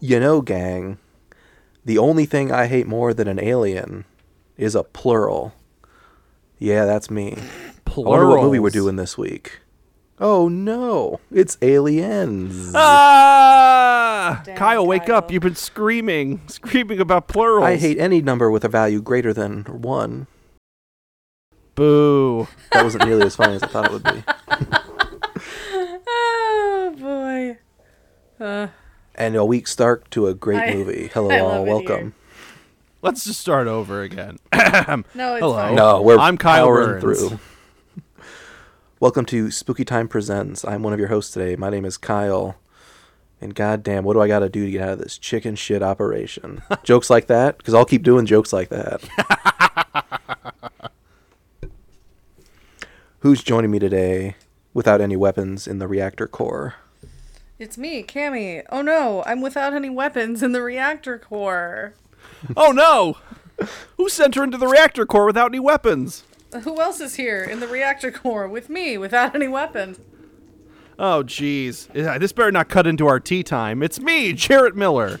You know, gang, the only thing I hate more than an alien is a plural. Yeah, that's me. I wonder what movie we're doing this week. Oh no, it's Aliens. Ah! Damn, Kyle, wake up. You've been screaming, screaming about plurals. I hate any number with a value greater than one. Boo. That wasn't nearly as funny as I thought it would be. Oh boy. Uh, And a week start to a great I- movie. Hello, I all. love it Welcome. Let's just start over again. no, it's Hello. fine. No, we're I'm Kyle powering Burns. through. Welcome to Spooky Time Presents. I'm one of your hosts today. My name is Kyle. And goddamn, what do I got to do to get out of this chicken shit operation? jokes like that? Because I'll keep doing jokes like that. Who's joining me today without any weapons in the reactor core? It's me, Cammy. Oh no, I'm without any weapons in the reactor core. oh no! Who sent her into the reactor core without any weapons? Who else is here in the reactor core with me without any weapons? Oh jeez. This better not cut into our tea time. It's me, Jarrett Miller.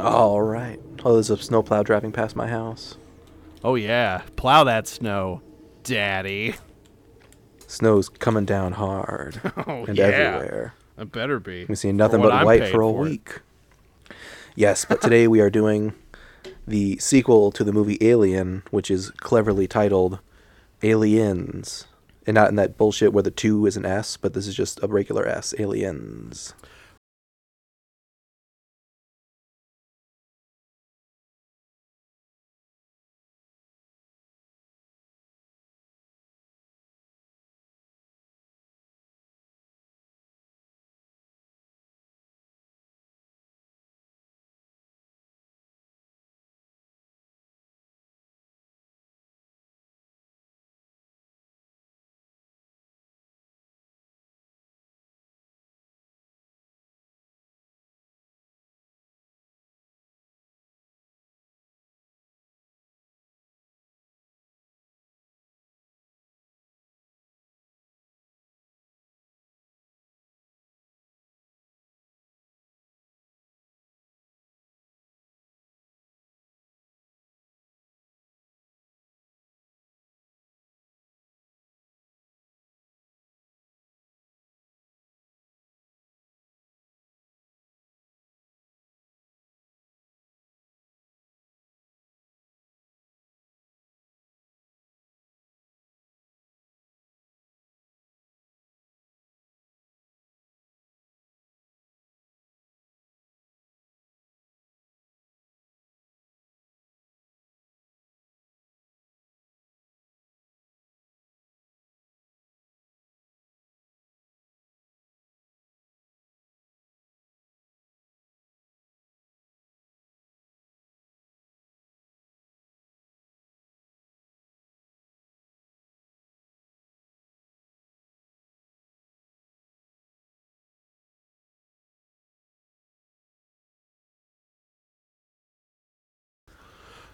All right. Oh, there's a snowplow driving past my house. Oh yeah. Plow that snow, Daddy. Snow's coming down hard Oh and yeah. everywhere. It better be. We see nothing but I'm white for a for week. Yes, but today we are doing the sequel to the movie Alien, which is cleverly titled Aliens. And not in that bullshit where the two is an S, but this is just a regular S. Aliens.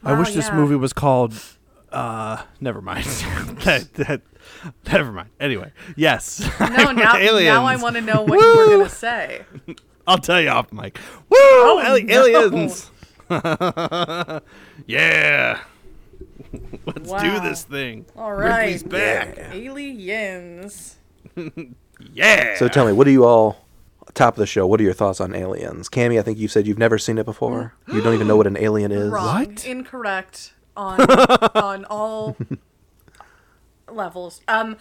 I Wow, wish this yeah. movie was called. Uh, never mind. that, that, never mind. Anyway, yes. No, now, aliens. now I want to know what you were gonna say. I'll tell you off mic. Woo! Ali- no. Aliens. yeah. Let's do this thing. All right, Ripley's back. aliens. Yeah. So tell me, what do you all, top of the show, what are your thoughts on Aliens? Cammy, I think you said you've never seen it before. You don't even know what an alien is. Wrong. What? Incorrect on on all levels. Um,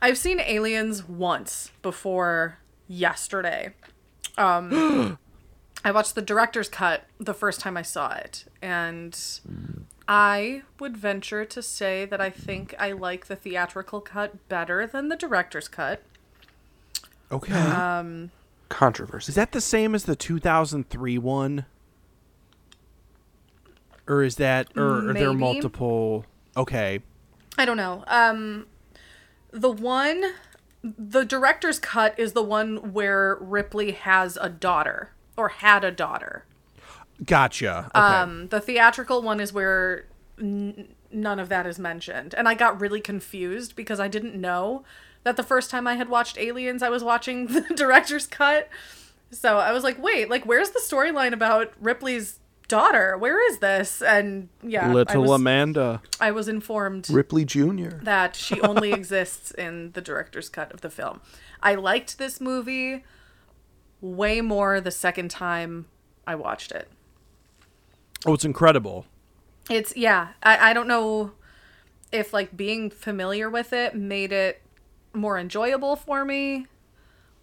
I've seen Aliens once before yesterday. Um, I watched the director's cut the first time I saw it, and I would venture to say that I think I like the theatrical cut better than the director's cut. okay. Um, Controversy. is that the same as the 2003 one? Or is that, or are there Maybe. multiple? Okay. I don't know. Um, the one, the director's cut is the one where Ripley has a daughter or had a daughter. Gotcha. Okay. Um, the theatrical one is where n- none of that is mentioned, and I got really confused because I didn't know that the first time I had watched Aliens, I was watching the director's cut. So I was like, wait, like where's the storyline about Ripley's daughter? Where is this? And yeah, I Little was, Amanda. I was informed Ripley Jr. that she only exists in the director's cut of the film. I liked this movie way more the second time I watched it. Oh, it's incredible. It's yeah, I, I don't know if like being familiar with it made it more enjoyable for me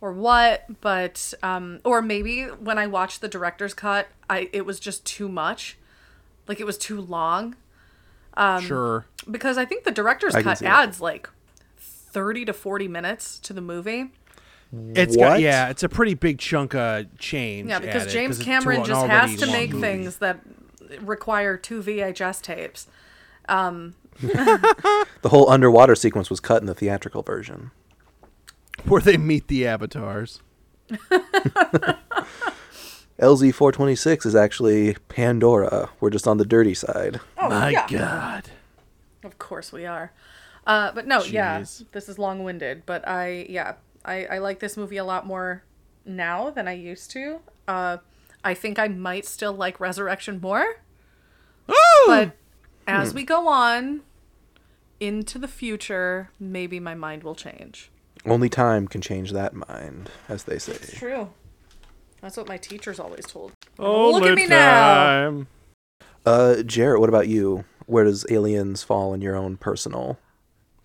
or what, but um or maybe when I watched the director's cut, I it was just too much. Like it was too long um sure. because I think the director's I cut see it. adds like 30 to 40 minutes to the movie. It's got yeah, it's a pretty big chunk of change. Yeah, because added, James 'cause Cameron just has to make movie. things that require two VHS tapes. The whole underwater sequence was cut in the theatrical version. where they meet the avatars. LV 426 is actually Pandora. We're just on the dirty side. Oh, My yeah. God. Of course we are. Uh, but no, yeah, this is long winded. But I, yeah, I, I like this movie a lot more now than I used to. Uh, I think I might still like Resurrection more. But as we go on into the future, maybe my mind will change. Only time can change that mind, as they say. True. That's what my teachers always told. Oh, Look at me now. now. Uh, Jarrett, what about you? Where does Aliens fall in your own personal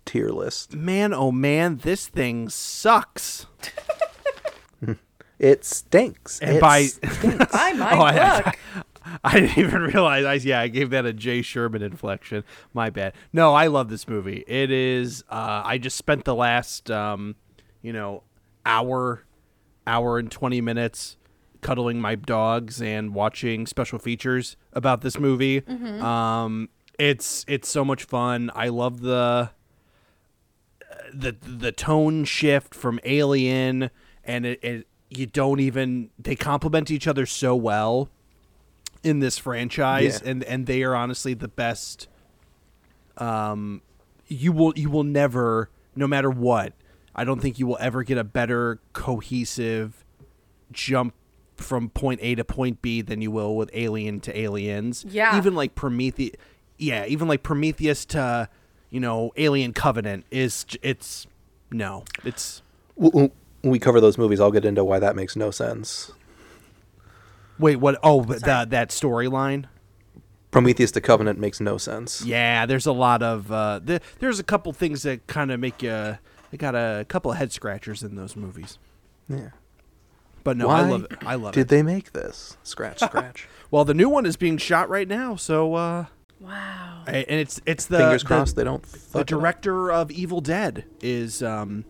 tier list? Man, oh man, this thing sucks. It stinks. And It by stinks. I might Oh, I- look. I didn't even realize. I yeah, I gave that a Jay Sherman inflection. My bad. No, I love this movie. It is. Uh, I just spent the last, um, you know, hour, hour and twenty minutes cuddling my dogs and watching special features about this movie. Um, it's it's so much fun. I love the the the tone shift from Alien, and it, it you don't even they complement each other so well in this franchise, Yeah. and and they are honestly the best. Um, you will you will never, no matter what, I don't think you will ever get a better cohesive jump from point A to point B than you will with Alien to Aliens. Yeah. even like Prometheus. Yeah, even like Prometheus to you know Alien Covenant is it's no, it's when we cover those movies, I'll get into why that makes no sense. Wait what? Oh, but that that storyline. Prometheus to Covenant makes no sense. Yeah, there's a lot of uh, th- there's a couple things that kind of make you. They got a couple of head scratchers in those movies, Yeah. but no, why I love it. I love did it. Did they make this? Scratch, scratch. Well, the new one is being shot right now, so uh, Wow. and it's it's the Fingers the- crossed they don't. Fuck the it up. director of Evil Dead is um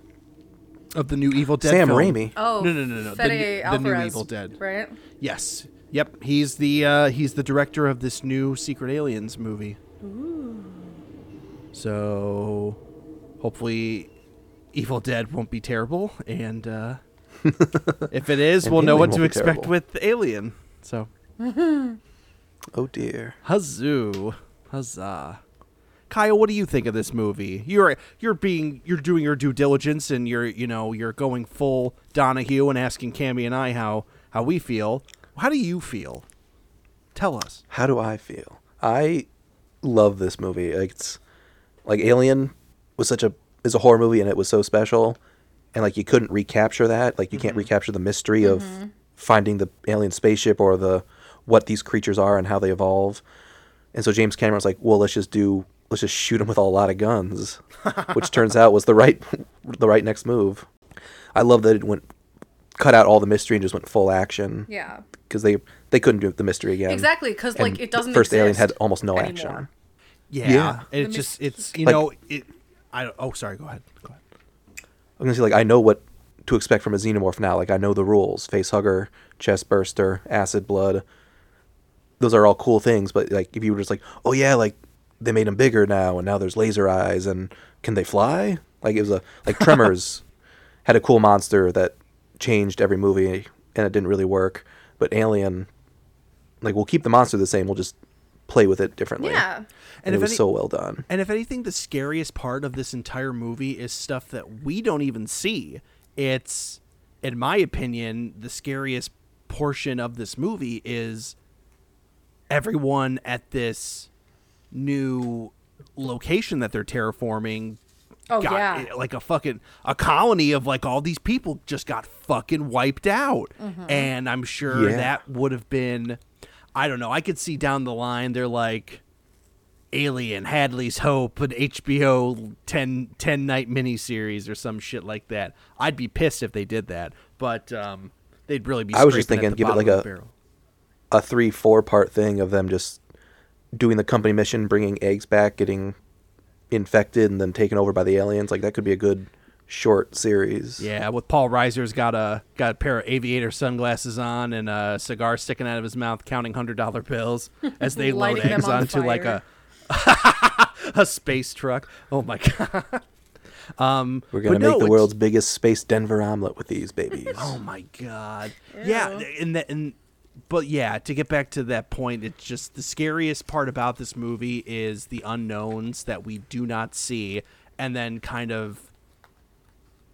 of the new Evil Dead. Sam film. Raimi. Oh, no, no, no, no. The, Fede new- the new Evil Dead. Right? Yes. Yep. He's the uh, he's the director of this new Secret Aliens movie. Ooh. So hopefully Evil Dead won't be terrible and uh, if it is, we'll know what to expect terrible. with Alien. So Oh dear. Huzzoo. Huzzah. Kyle, what do you think of this movie? You're you're being you're doing your due diligence and you're you know you're going full Donahue and asking Cammy and I how how we feel. How do you feel? Tell us. How do I feel? I love this movie. It's like Alien was such a is a horror movie and it was so special, and like you couldn't recapture that. Like you can't mm-hmm. recapture the mystery of mm-hmm. finding the alien spaceship or the what these creatures are and how they evolve. And so James Cameron was like, "Well, let's just do let's just shoot them with a lot of guns," which turns out was the right the right next move. I love that it went cut out all the mystery and just went full action Yeah. because they they couldn't do the mystery again. Exactly, because like it doesn't the first Alien had almost no anymore. action. Yeah. Yeah. It's The just it's you Like- know it I don't oh sorry, go ahead. Go ahead. I'm gonna say like I know what to expect from a xenomorph now. Like I know the rules: face hugger, chest burster, acid blood. Those are all cool things, but like if you were just like, oh yeah, like they made them bigger now, and now there's laser eyes, and can they fly? Like it was a like Tremors had a cool monster that changed every movie, and it didn't really work. But Alien, like we'll keep the monster the same, we'll just play with it differently. Yeah. and, And it was any- so well done. And if anything, the scariest part of this entire movie is stuff that we don't even see. It's in my opinion, the scariest portion of this movie is everyone at this new location that they're terraforming Oh got yeah. like a fucking a colony of like all these people just got fucking wiped out and i'm sure Yeah. that would have been i don't know i could see down the line they're like alien hadley's hope an hbo 10, 10 night miniseries or some shit like that i'd be pissed if they did that but um they'd really be I was just thinking, give it like a- barrel. a three four part thing of them just doing the company mission, bringing eggs back, getting infected, and then taken over by the aliens. Like that could be a good short series. Yeah, with Paul Reiser's got a got a pair of aviator sunglasses on and a cigar sticking out of his mouth, counting hundred dollar bills as they load eggs on onto like a a space truck. Oh my god! Um, We're gonna make no, the world's biggest space Denver omelet with these babies. Oh my god! Yeah, and that and but yeah, to get back to that point, it's just the scariest part about this movie is the unknowns that we do not see, and then kind of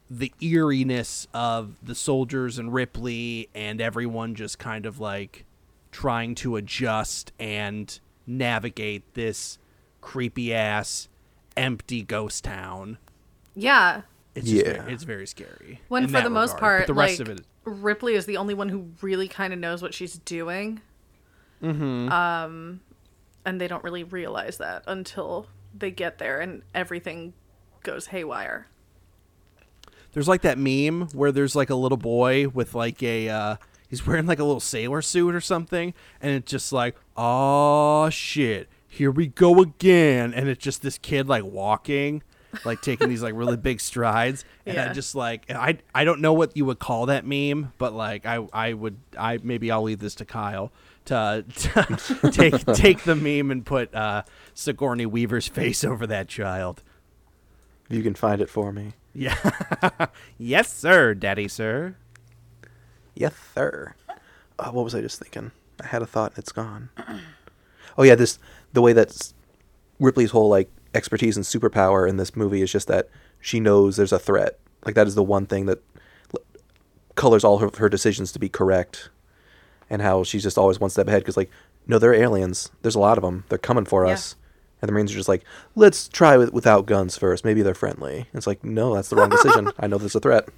the eeriness of the soldiers and Ripley and everyone just kind of like trying to adjust and navigate this creepy ass empty ghost town. Yeah. It's just Yeah. very, it's very scary. When for that the most part, but the rest like of it Ripley is the only one who really kind of knows what she's doing. Mm-hmm. Um, and they don't really realize that until they get there and everything goes haywire. There's like that meme where there's like a little boy with like a uh he's wearing like a little sailor suit or something and it's just like oh shit here we go again and it's just this kid like walking like taking these like really big strides and I just like I I don't know what you would call that meme but like I I would I maybe I'll leave this to Kyle to, to take take the meme and put uh Sigourney Weaver's face over that child. If you can find it for me. Yeah. yes, sir, daddy, sir. Yes, sir. Uh, what was I just thinking? I had a thought and it's gone. Oh yeah, this the way that Ripley's whole like expertise and superpower in this movie is just that she knows there's a threat. Like that is the one thing that colors all her, her decisions to be correct, and how she's just always one step ahead. Because like, no, they're aliens. There's a lot of them. They're coming for Yeah. us. And the Marines are just like, let's try with, without guns first. Maybe they're friendly. It's like, no, that's the wrong decision. I know there's a threat.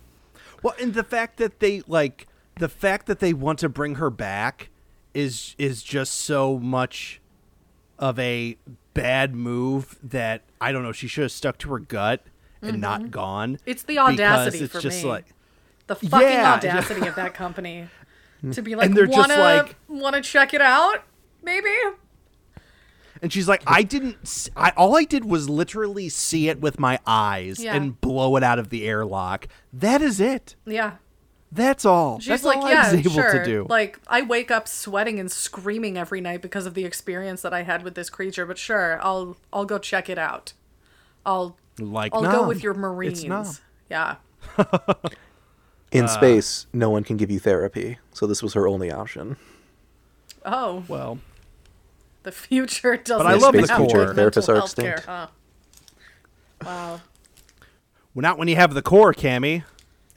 Well, and the fact that they like the fact that they want to bring her back is is just so much of a bad move that I don't know. She should have stuck to her gut and not mm-hmm. gone. It's the audacity it's for just me. like The fucking Yeah. audacity of that company to be like, And they're just wanna like- wanna check it out? Maybe. And she's like, I didn't. I all I did was literally see it with my eyes Yeah. and blow it out of the airlock. That is it. Yeah. That's all. She's That's like, all yeah, I was able sure. to do. Like, I wake up sweating and screaming every night because of the experience that I had with this creature. But sure, I'll I'll go check it out. I'll Like, I'll no, go with your Marines. not. Yeah. In Uh. space, no one can give you therapy, so this was her only option. Oh, Well, the future doesn't. But I love the have core. good Therapists are health care, extinct. huh? Wow. well, not when you have the core, Cammy.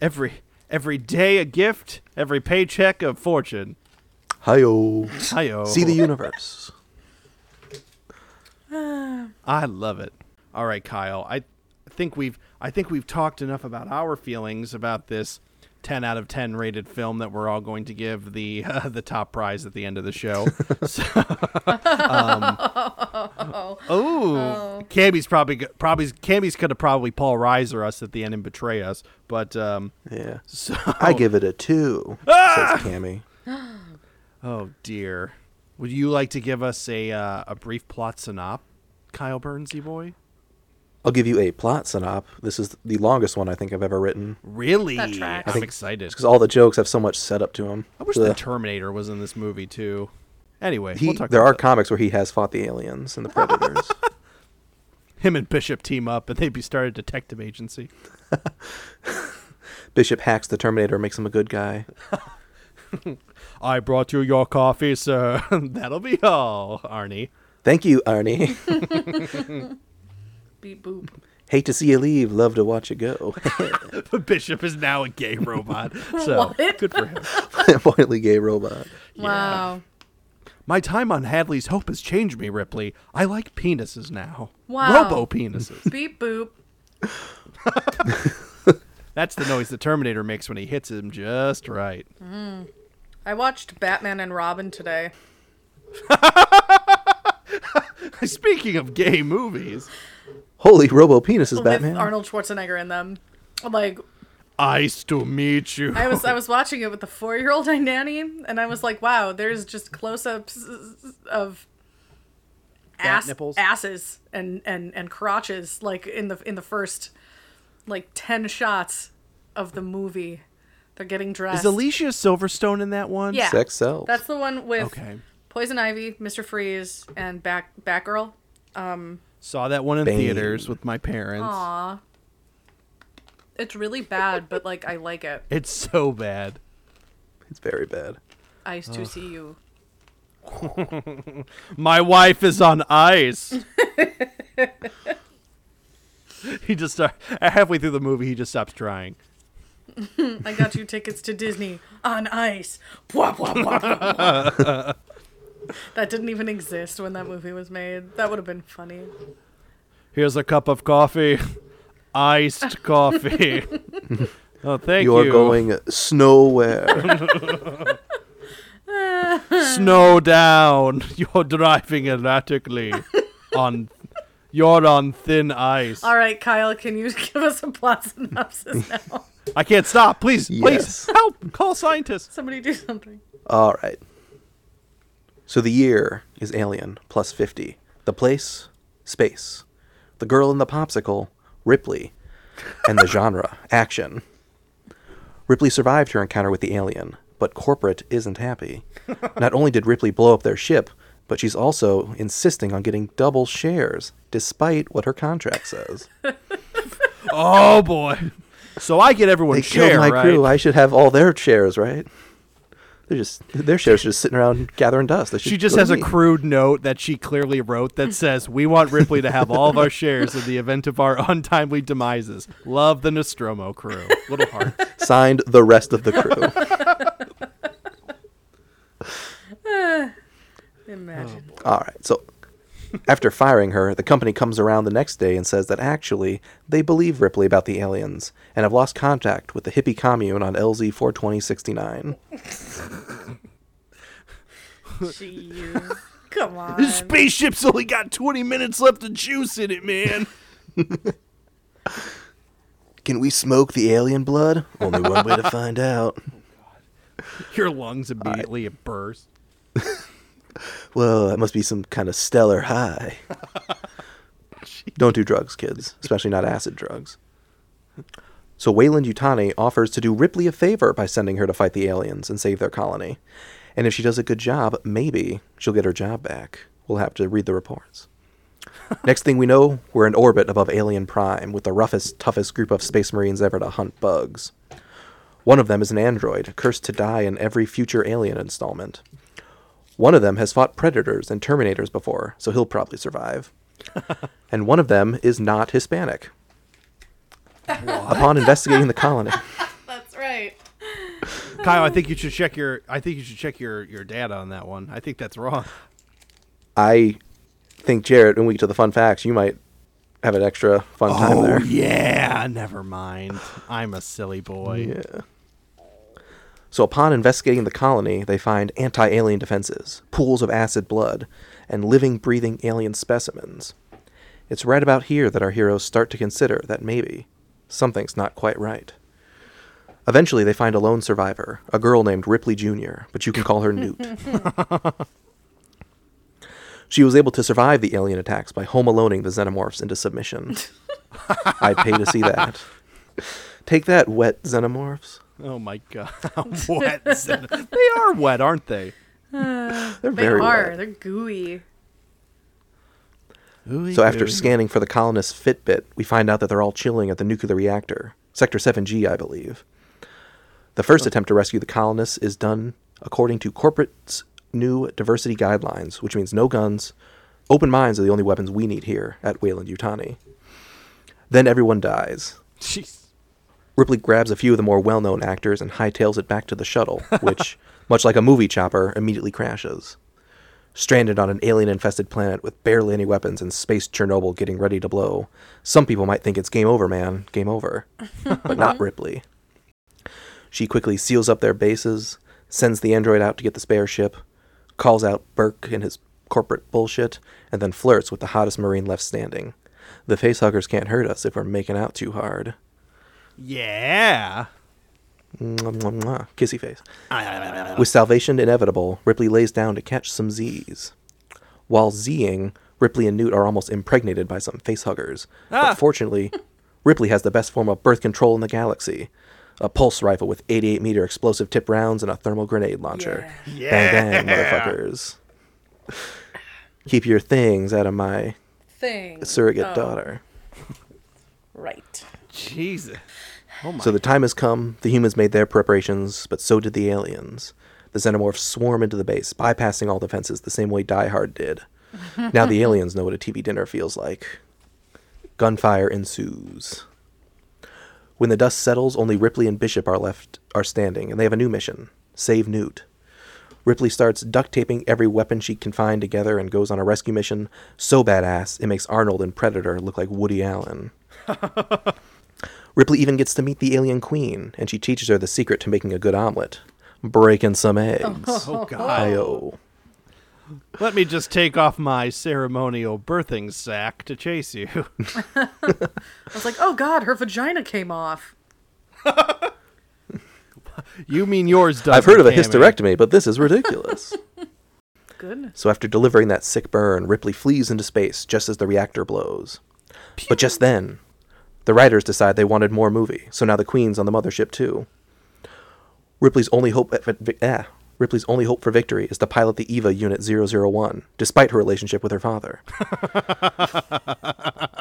Every every day a gift, every paycheck a fortune. Hi-yo. Hi-yo. See the universe. I love it. All right, Kyle. I think we've I think we've talked enough about our feelings about this 10 out of 10 rated film that we're all going to give the uh, the top prize at the end of the show. So, um, oh, Cammy's probably probably Cammy's gonna probably Paul Reiser us at the end and betray us. But um, Yeah. so I give it a two, says Cammy. oh dear, would you like to give us a uh, a brief plot synop, Kyle Burnsy boy? I'll give you a plot synop. This is the longest one I think I've ever written. Really? That tracks. I I'm think- excited. because all the jokes have so much setup to them. I wish the Terminator was in this movie too. Anyway, he, we'll talk there about are that. comics where he has fought the aliens and the predators. him and Bishop team up and they be start a detective agency. Bishop hacks the Terminator, makes him a good guy. I brought you your coffee, sir. That'll be all, Arnie. Thank you, Arnie. Beep boop. Hate to see you leave, love to watch you go. The bishop is now a gay robot. So What? good for him. Flamboyantly gay robot. Wow. My time on Hadley's Hope has changed me, Ripley. I like penises now. Wow. Robo penises. Beep boop. That's the noise the Terminator makes when he hits him just right. Mm. I watched Batman and Robin today. Speaking of gay movies, Holy robo penises, Batman. with Arnold Schwarzenegger in them. Like Nice to meet you. I was I was watching it with the four year old I nanny, and I was like, wow, there's just close ups of ass nipples? asses and, and, and crotches like in the in the first like ten shots of the movie. They're getting dressed. Is Alicia Silverstone in that one? Yeah. Sex sells. That's the one with Okay. Poison Ivy, Mr. Freeze, and Back Batgirl. Um, Saw that one in Bane. theaters with my parents. Aw. It's really bad, but like I like it. It's so bad. It's very bad. Ice to see you. My wife is on ice. he just start, halfway through the movie he just stops trying. I got you tickets to Disney on ice. Bwah, bwah, bwah, bwah, bwah. That didn't even exist when that movie was made. That would have been funny. Here's a cup of coffee. Iced coffee. oh, thank you you. are going snowhere. Snow down. You're driving erratically. on you're on thin ice. All right, Kyle, can you give us a plot synopsis now? I can't stop. Please, Yes. please help. Call scientists. Somebody do something. All right. So the year is Alien plus 50. The place, space. The girl in the popsicle, Ripley. And the genre, action. Ripley survived her encounter with the alien, but corporate isn't happy. Not only did Ripley blow up their ship, but she's also insisting on getting double shares, despite what her contract says. Oh boy. So I get They everyone's killed my right? crew. I should have all their shares, right? They're just their shares are just sitting around gathering dust. They should She just has a me. crude note that she clearly wrote that says, "We want Ripley to have all of our shares in the event of our untimely demises. Love the Nostromo crew." Little heart. signed the rest of the crew. Imagine. All right. So after firing her, the company comes around the next day and says that actually they believe Ripley about the aliens and have lost contact with the hippie commune on LV 42069. Jeez. Come on. This spaceship's only got 20 minutes left of juice in it, man. Can we smoke the alien blood? Only one way to find out. Your lungs immediately burst. Well, that must be some kind of stellar high. Don't do drugs, kids, especially not acid drugs. So Weyland Yutani offers to do Ripley a favor by sending her to fight the aliens and save their colony. And if she does a good job, maybe she'll get her job back. We'll have to read the reports. Next thing we know, we're in orbit above Alien Prime with the roughest, toughest group of space marines ever to hunt bugs. One of them is an android, cursed to die in every future Alien installment. One of them has fought predators and terminators before, so he'll probably survive. and one of them is not Hispanic. Upon investigating the colony, That's right. Kyle, I think you should check your I think you should check your your data on that one. I think that's wrong. I think Jarrett, when we get to the fun facts, you might have an extra fun time oh there. yeah, never mind. I'm a silly boy. Yeah. So, upon investigating the colony, they find anti alien defenses, pools of acid blood, and living, breathing alien specimens. It's right about here that our heroes start to consider that maybe something's not quite right. Eventually, they find a lone survivor, a girl named Ripley Jr., but you can call her Newt. she was able to survive the alien attacks by home aloning the xenomorphs into submission. I'd pay to see that. Take that, wet xenomorphs. Oh my god. wet. they are wet, aren't they? Uh, they're They very are. wet. They're gooey. So after scanning for the colonists' Fitbit, we find out that they're all chilling at the nuclear reactor, Sector 7G, I believe. The first attempt to rescue the colonists is done according to corporate's new diversity guidelines, which means no guns. Open minds are the only weapons we need here at Weyland Yutani. Then everyone dies. Jeez. Ripley grabs a few of the more well known actors and hightails it back to the shuttle, which, much like a movie chopper, immediately crashes. Stranded on an alien infested planet with barely any weapons and space Chernobyl getting ready to blow, some people might think it's game over, man, game over. but not Ripley. She quickly seals up their bases, sends the android out to get the spare ship, calls out Burke and his corporate bullshit, and then flirts with the hottest Marine left standing. The facehuggers can't hurt us if we're making out too hard. Yeah. Mwah, mwah, mwah. Kissy face. With salvation inevitable, Ripley lays down to catch some Z's. While Zing, Ripley and Newt are almost impregnated by some facehuggers. Ah. But fortunately, Ripley has the best form of birth control in the galaxy. A pulse rifle with 88 meter explosive tip rounds and a thermal grenade launcher. Yeah. Bang bang, motherfuckers. Keep your things out of my Thing. surrogate Oh, daughter. Right. Jesus. Oh my. So the time has come. The humans made their preparations, but so did the aliens. The xenomorphs swarm into the base, bypassing all defenses the same way Die Hard did. now the aliens know what a TV dinner feels like. Gunfire ensues. When the dust settles, only Ripley and Bishop are left are standing, and they have a new mission: save Newt. Ripley starts duct taping every weapon she can find together and goes on a rescue mission so badass it makes Arnold and Predator look like Woody Allen. Ripley even gets to meet the alien queen, and she teaches her the secret to making a good omelet breaking some eggs. oh God. Ayo. Let me just take off my ceremonial birthing sack to chase you. I was like, oh god, her vagina came off. you mean yours doesn't? I've heard of a Cammy. hysterectomy, but this is ridiculous. Goodness. so after delivering that sick burn, Ripley flees into space just as the reactor blows. But just then, the writers decide they wanted more movie, so now the Queen's on the mothership too. Ripley's only hope at, at- ah, Ripley's only hope for victory is to pilot the EVA Unit 001, despite her relationship with her father.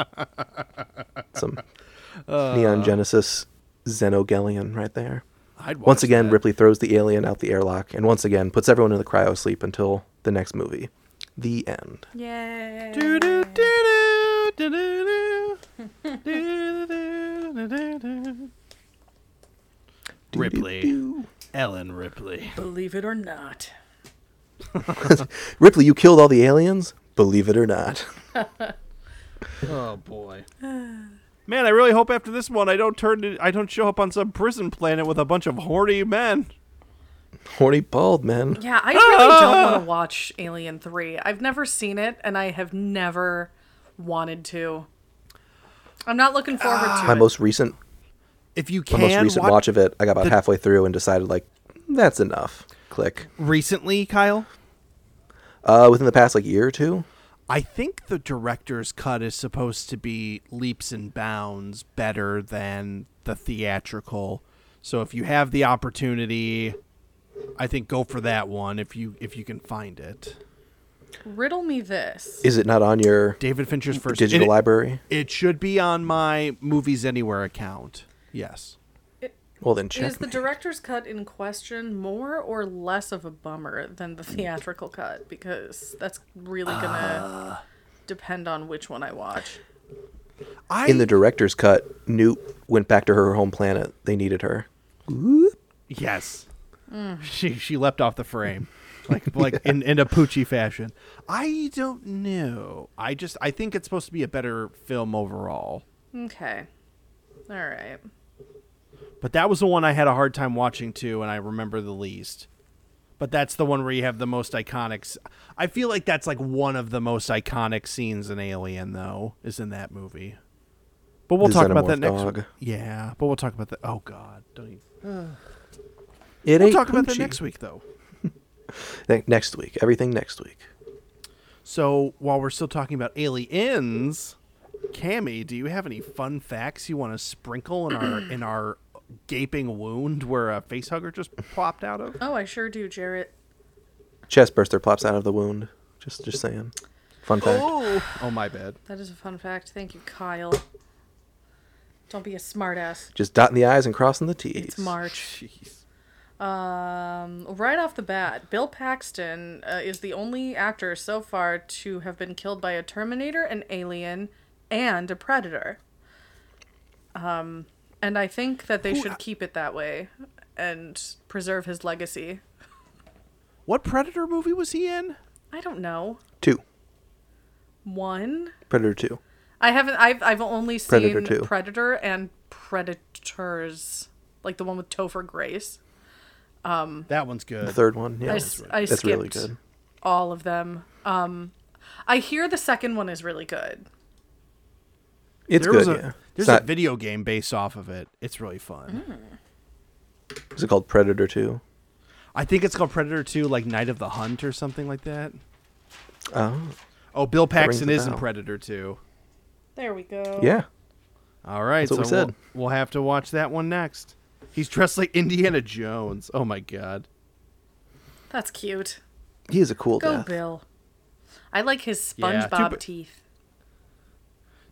Some uh, Neon Genesis Xenogelion right there. I'd Once again, that. Ripley throws the alien out the airlock, and once again puts everyone in the cryo sleep until the next movie. The end. Yay. Do-do-do-do-do. Ripley. Ellen Ripley. Believe it or not. Ripley, you killed all the aliens? Believe it or not. Oh boy. Man, I really hope after this one I don't turn to, I don't show up on some prison planet with a bunch of horny men. Horny bald men. Yeah, I really don't want to watch Alien 3. I've never seen it, and I have never wanted to. I'm not looking forward to My it. most recent, If you my can most recent watch, watch of it, I got about the- halfway through and decided like, that's enough. Click. recently, Kyle, Uh, within the past like year or two. I think the director's cut is supposed to be leaps and bounds better than the theatrical. So if you have the opportunity, I think go for that one if you if you can find it. Riddle me this. Is it not on your David Fincher's first digital it- library? It should be on my Movies Anywhere account. Yes. Well then, check. Is the director's cut in question more or less of a bummer than the theatrical cut? Because that's really gonna ah. depend on which one I watch. I In the director's cut, Newt went back to her home planet. They needed her. Yes. Mm. She she leapt off the frame. Like like in, in a Poochie fashion. I don't know. I just I think it's supposed to be a better film overall. Okay. All right. But that was the one I had a hard time watching too, and I remember the least. But that's the one where you have the most iconic. I feel like that's like one of the most iconic scenes in Alien, though, is in that movie. But we'll The talk about that next. dog. Yeah, but we'll talk about that. Oh God, don't even. It We'll ain't talk about that next week, though. Ne- next week. Everything next week. So while we're still talking about aliens, Cammy, do you have any fun facts you want to sprinkle in our in our gaping wound where a facehugger just plopped out of? Oh, I sure do, Jarrett. Chest burster plops out of the wound. Just, just saying. Fun fact. Oh, oh my bad. That is a fun fact. Thank you, Kyle. Don't be a smartass. Just dotting the i's and crossing the t's. It's March. Jeez. Um, right off the bat, Bill Paxton uh, is the only actor so far to have been killed by a Terminator, an Alien, and a Predator. Um, and I think that they should keep it that way and preserve his legacy. What Predator movie was he in? I don't know. Two. One. Predator two. I haven't. I've I've only seen Predator 2. Predator and Predators, like the one with Topher Grace. That one's good. The third one. Yeah. I, s- I That's really skipped good. all of them. Um, I hear the second one is really good. It's there good. was a yeah. there's It's not, a video game based off of it. It's really fun. Mm. is it called Predator two? I think it's called Predator 2, like Night of the Hunt or something like that. Oh. Oh, Bill Paxton is in. Predator 2. There we go. Yeah. All right, That's what so we said. We'll, we'll have to watch that one next. He's dressed like Indiana Jones. Oh my god. That's cute. He is a cool Go death. Bill. I like his Yeah, SpongeBob ba- teeth.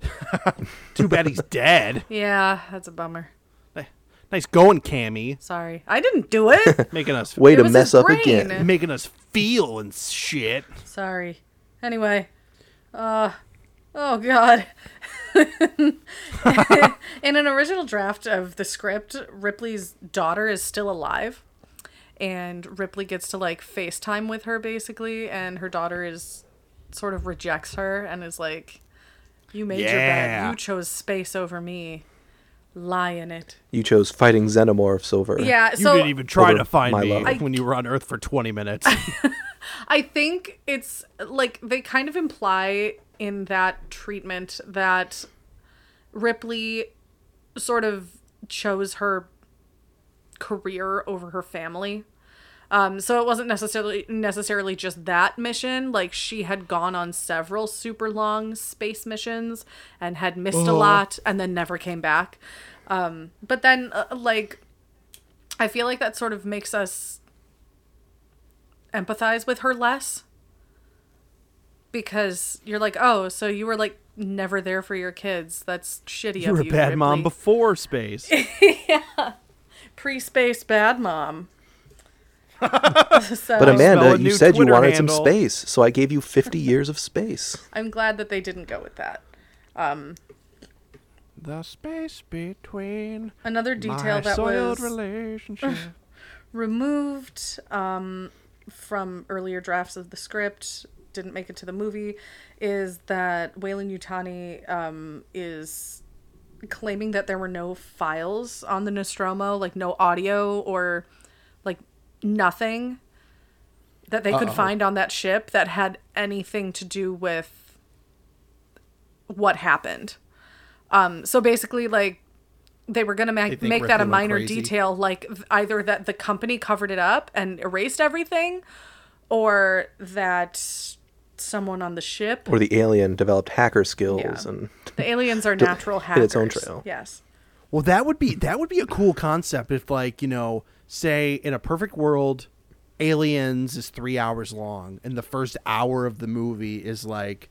Too bad he's dead. Yeah, that's a bummer. Nice going, Cammy. Sorry, I didn't do it. Making us Way to mess up brain. again. making us feel and shit. Sorry. Anyway, uh, oh god. In an original draft of the script, Ripley's daughter is still alive, and Ripley gets to like FaceTime with her basically, and her daughter is sort of rejects her and is like, "You made your bed. You chose space over me. Lie in it." You chose fighting xenomorphs over. Yeah. You so didn't even try to find my me love. when you were on Earth for 20 minutes. I think it's like they kind of imply in that treatment that Ripley sort of chose her career over her family. Um, so it wasn't necessarily necessarily just that mission. Like she had gone on several super long space missions and had missed a lot, and then never came back. Um, but then, uh, like, I feel like that sort of makes us empathize with her less because you're like, oh, so you were like never there for your kids. That's shitty you of were a you. bad mom before space. yeah, Pre-space bad mom. so, But Amanda, you said Twitter you wanted handle. some space, so I gave you 50 years of space. I'm glad that they didn't go with that. Um, the space between Another detail my that soiled was relationship. removed um, from earlier drafts of the script, didn't make it to the movie, is that Weyland Yutani um, is claiming that there were no files on the Nostromo, like no audio or like nothing that they could Uh-oh. find on that ship that had anything to do with what happened. Um, so basically, like they were gonna They make think that a minor crazy. detail, like th- either that the company covered it up and erased everything, or that someone on the ship, Or the alien developed hacker skills Yeah. and the aliens are to natural hit hackers. its own trail. Yes. Well, that would be that would be a cool concept if, like, you know, say in a perfect world, Aliens is three hours long, and the first hour of the movie is like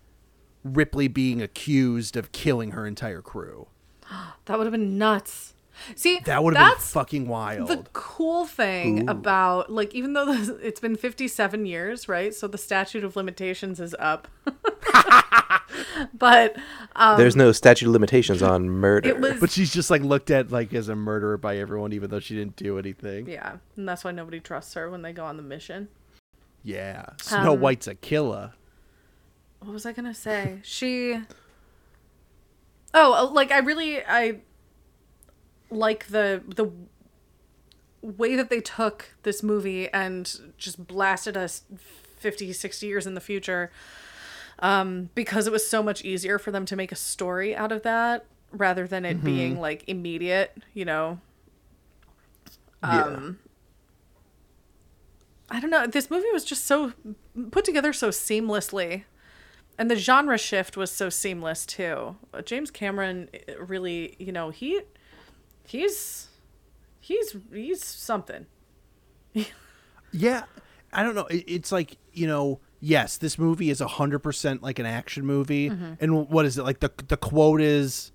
Ripley being accused of killing her entire crew. That would have been nuts. See, That would have been that's fucking wild. the cool thing about like even though this, it's been 57 years, right? So the statute of limitations is up. but there's no statute of limitations on murder. it was but she's just like looked at like as a murderer by everyone, even though she didn't do anything. yeah, and that's why nobody trusts her when they go on the mission. Yeah, Snow Um, White's a killer. What was I gonna say? She. Oh, like I really I like the the way that they took this movie and just blasted us 50 60 years in the future um because it was so much easier for them to make a story out of that rather than it being like immediate you know um I don't know. This movie was just so put together so seamlessly. And the genre shift was so seamless too. Uh, James Cameron uh, really, you know, he he's he's he's something. Yeah, I don't know. It, it's like you know, yes, this movie is hundred percent like an action movie. Mm-hmm. And what is it like? The the quote is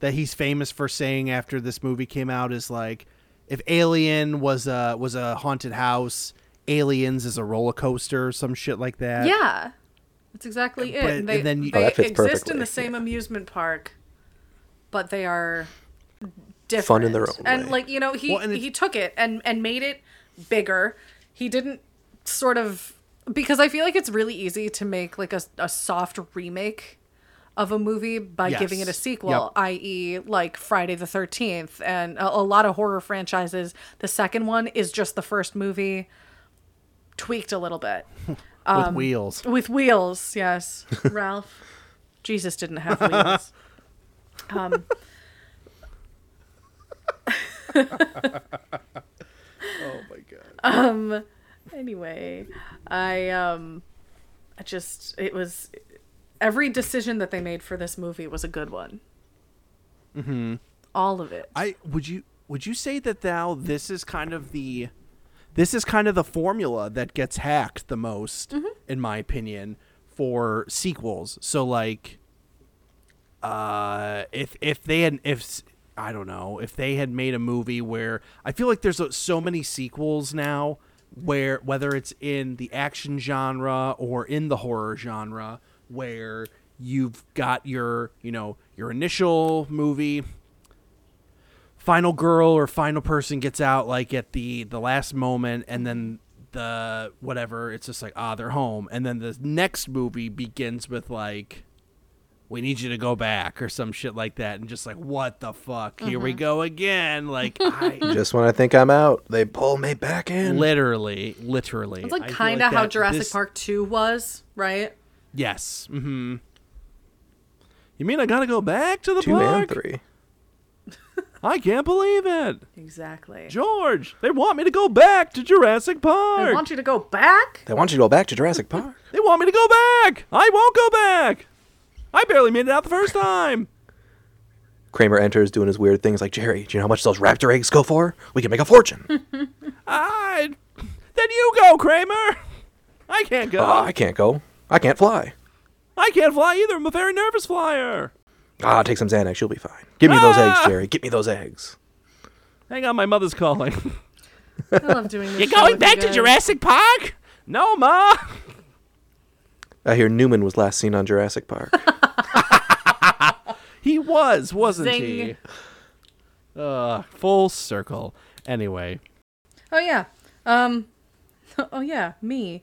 that he's famous for saying after this movie came out is like, if Alien was a was a haunted house, Aliens is a roller coaster or some shit like that. Yeah. That's exactly it. But- And they and then you- they Oh, that fits exist in the same amusement park, but they are different. Fun in their own and way. like you know he Well, he took it and and made it bigger. He didn't sort of because I feel like it's really easy to make like a, a soft remake of a movie by giving it a sequel, Yep. i.e., like Friday the Thirteenth, and a, a lot of horror franchises. The second one is just the first movie tweaked a little bit with wheels. with wheels. Yes, Ralph. Jesus didn't have wheels. Um, Oh my god. Um anyway, I um, I just it was every decision that they made for this movie was a good one. Mm-hmm. All of it. I would you would you say that now this is kind of the this is kind of the formula that gets hacked the most in my opinion for sequels. So like uh if if they had if I don't know, if they had made a movie where I feel like there's so many sequels now where whether it's in the action genre or in the horror genre where you've got your, you know, your initial movie final girl or final person gets out like at the the last moment and then the whatever it's just like ah they're home. And then the next movie begins with like we need you to go back or some shit like that and just like what the fuck here we go again like i Just when I think I'm out, they pull me back in. literally literally It's like kind of how that Jurassic this- Park Two was, right? yes mm-hmm you mean i gotta go back to the Two park and three. i can't believe it Exactly. george they want me to go back to jurassic park They want you to go back. They want you to go back to Jurassic Park. They want me to go back. I won't go back. I barely made it out the first time. Kramer enters doing his weird things like, Jerry, do you know how much those raptor eggs go for? We can make a fortune. I. Then you go, Kramer. I can't go. Ah, I can't go. I can't fly. I can't fly either. I'm a very nervous flyer. Ah, take some Xanax. You'll be fine. Give me those eggs, Ah! Jerry. Get me those eggs. Hang on, my mother's calling. I love doing this. You're show going with back you to guys. Jurassic Park? No, Ma. I hear Newman was last seen on Jurassic Park. He was, wasn't Zing. he? Uh, full circle. Anyway, Oh yeah. Um. Oh yeah, me.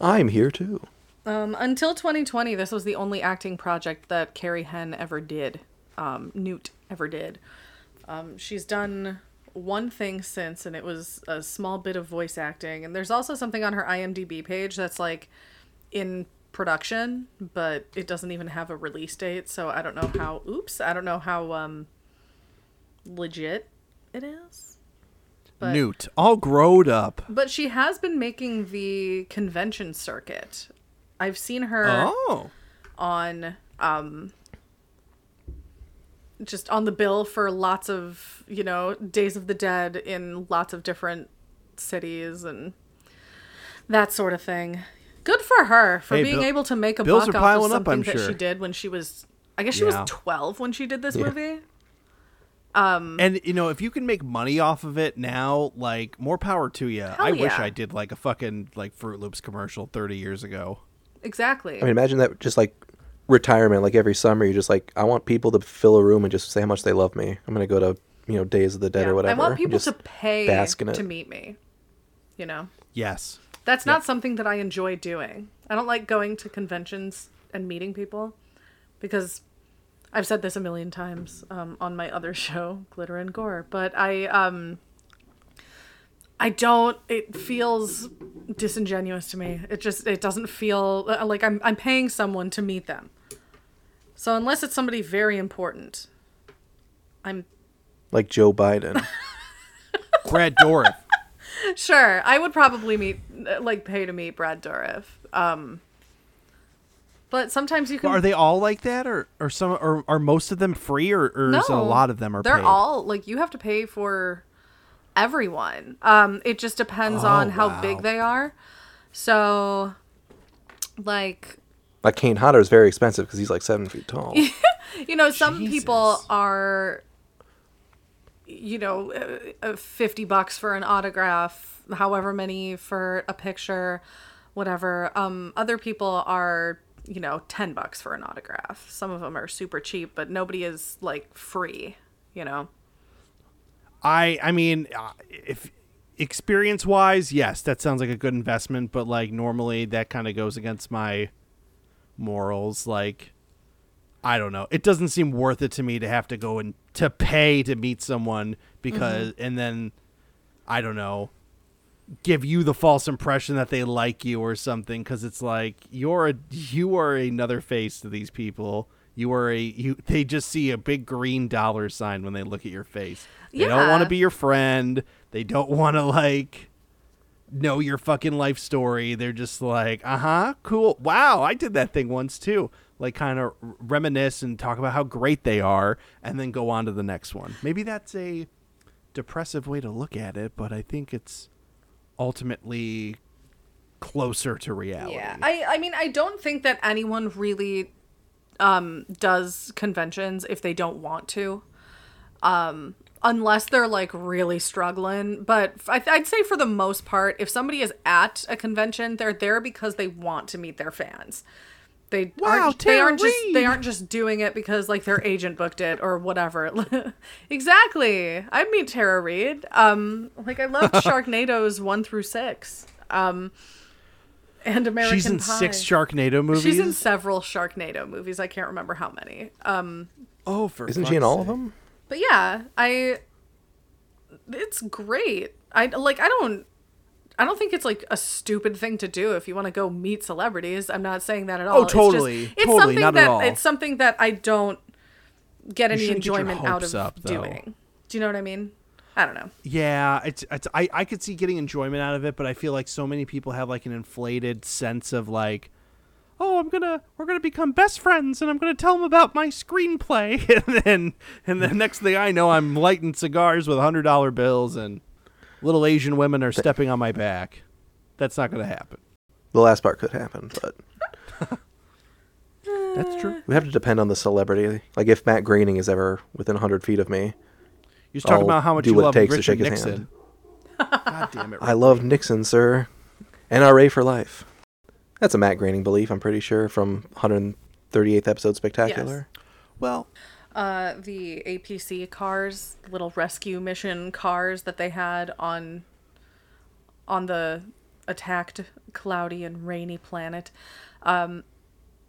I'm here too. Um, until 2020, this was the only acting project that Carrie Henn ever did. Um, Newt ever did. Um, she's done one thing since, and it was a small bit of voice acting. And there's also something on her IMDb page that's like in production, but it doesn't even have a release date. So I don't know how. Oops, I don't know how um, legit it is. But, Newt, all growed up. But she has been making the convention circuit. I've seen her Oh. on um just on the bill for lots of you know days of the dead in lots of different cities and that sort of thing good for her for Hey, being bill- able to make a bills buck are off piling of up, something I'm that sure. she did when she was i guess she Yeah. was 12 when she did this Yeah. movie um, And you know, if you can make money off of it now, like more power to you. I wish. I did like a fucking like Froot Loops commercial 30 years ago. exactly I mean, imagine that just like retirement, like every summer, you're just like, I want people to fill a room and just say how much they love me. I'm gonna go to you know Days of the Dead Yeah. or whatever. i want people to pay bask in it. to meet me you know Yes. That's not something that I enjoy doing. I don't like going to conventions and meeting people because I've said this a million times um, on my other show, Glitter and Gore, but I um I don't it feels disingenuous to me. It just it doesn't feel uh, like I'm I'm paying someone to meet them. So unless it's somebody very important, I'm like Joe Biden. Brad Dourif. Sure, I would probably meet, like, pay to meet Brad Dourif. Um, but sometimes you can. Are they all like that, or or some, or are most of them free, or, or is a lot of them are They're paid? all like you have to pay for everyone. Um, it just depends Oh, on how wow. big they are. So, like, like Kane Hodder is very expensive because he's like seven feet tall. you know, some people are, you know, uh, uh, fifty bucks for an autograph, however many for a picture, whatever. Um, other people are you know, 10 bucks for an autograph. Some of them are super cheap, but nobody is like free, you know. I I mean, uh, if experience wise, yes, that sounds like a good investment. But like normally, that kind of goes against my morals. Like, I don't know. It doesn't seem worth it to me to have to go and to pay to meet someone because, and then I don't know, give you the false impression that they like you or something. Because it's like you're a you are another face to these people. You are a you. They just see a big green dollar sign when they look at your face. They don't want to be your friend. They don't want to like know your fucking life story. They're just like, uh huh, cool. Wow, I did that thing once too. Like, kind of reminisce and talk about how great they are, and then go on to the next one. Maybe that's a depressive way to look at it, but I think it's ultimately closer to reality. Yeah. I I mean, I don't think that anyone really um does conventions if they don't want to. Um unless they're like really struggling, but I I'd say for the most part, if somebody is at a convention, they're there because they want to meet their fans. They Wow, aren't, they Tara aren't just they aren't just doing it because like their agent booked it or whatever. exactly. I meet Tara Reid. Um like I loved Sharknadoes 1 through 6. Um and American She's in Pie. six Sharknado movies. She's in several Sharknado movies. I can't remember how many. Um, oh, for Isn't she in fuck's all of them? but yeah, I. It's great. I like. I don't. I don't think it's like a stupid thing to do if you want to go meet celebrities. I'm not saying that at all. Oh, totally. It's, just, it's Totally, something not at that all. it's something that I don't get any shouldn't get enjoyment out of up, doing. Do you know what I mean? I don't know. Yeah, it's, it's I, I could see getting enjoyment out of it, but I feel like so many people have like an inflated sense of like, oh, I'm gonna we're gonna become best friends, and I'm gonna tell them about my screenplay, and then and the next thing I know, I'm lighting cigars with hundred dollar bills, and little Asian women are stepping on my back. That's not gonna happen. The last part could happen, but That's true. we have to depend on the celebrity. Like if Matt Groening is ever within 100 feet of me, You're just talking I'll about how much do you what it love takes to Richard shake his Nixon. God damn it! I love Nixon, sir. NRA for life. That's a Matt Groening belief, I'm pretty sure, from 138th episode Spectacular. Well, uh, the APC cars, little rescue mission cars that they had on on the attacked cloudy and rainy planet um,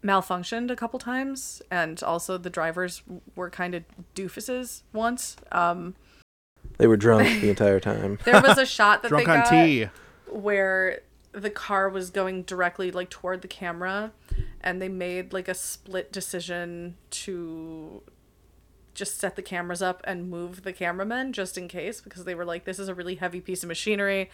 malfunctioned a couple times and also the drivers were kind of doofuses once um, They were drunk the entire time. there was a shot that drunk they on got tea. where the car was going directly like toward the camera and they made like a split decision to just set the cameras up and move the cameramen just in case because they were like this is a really heavy piece of machinery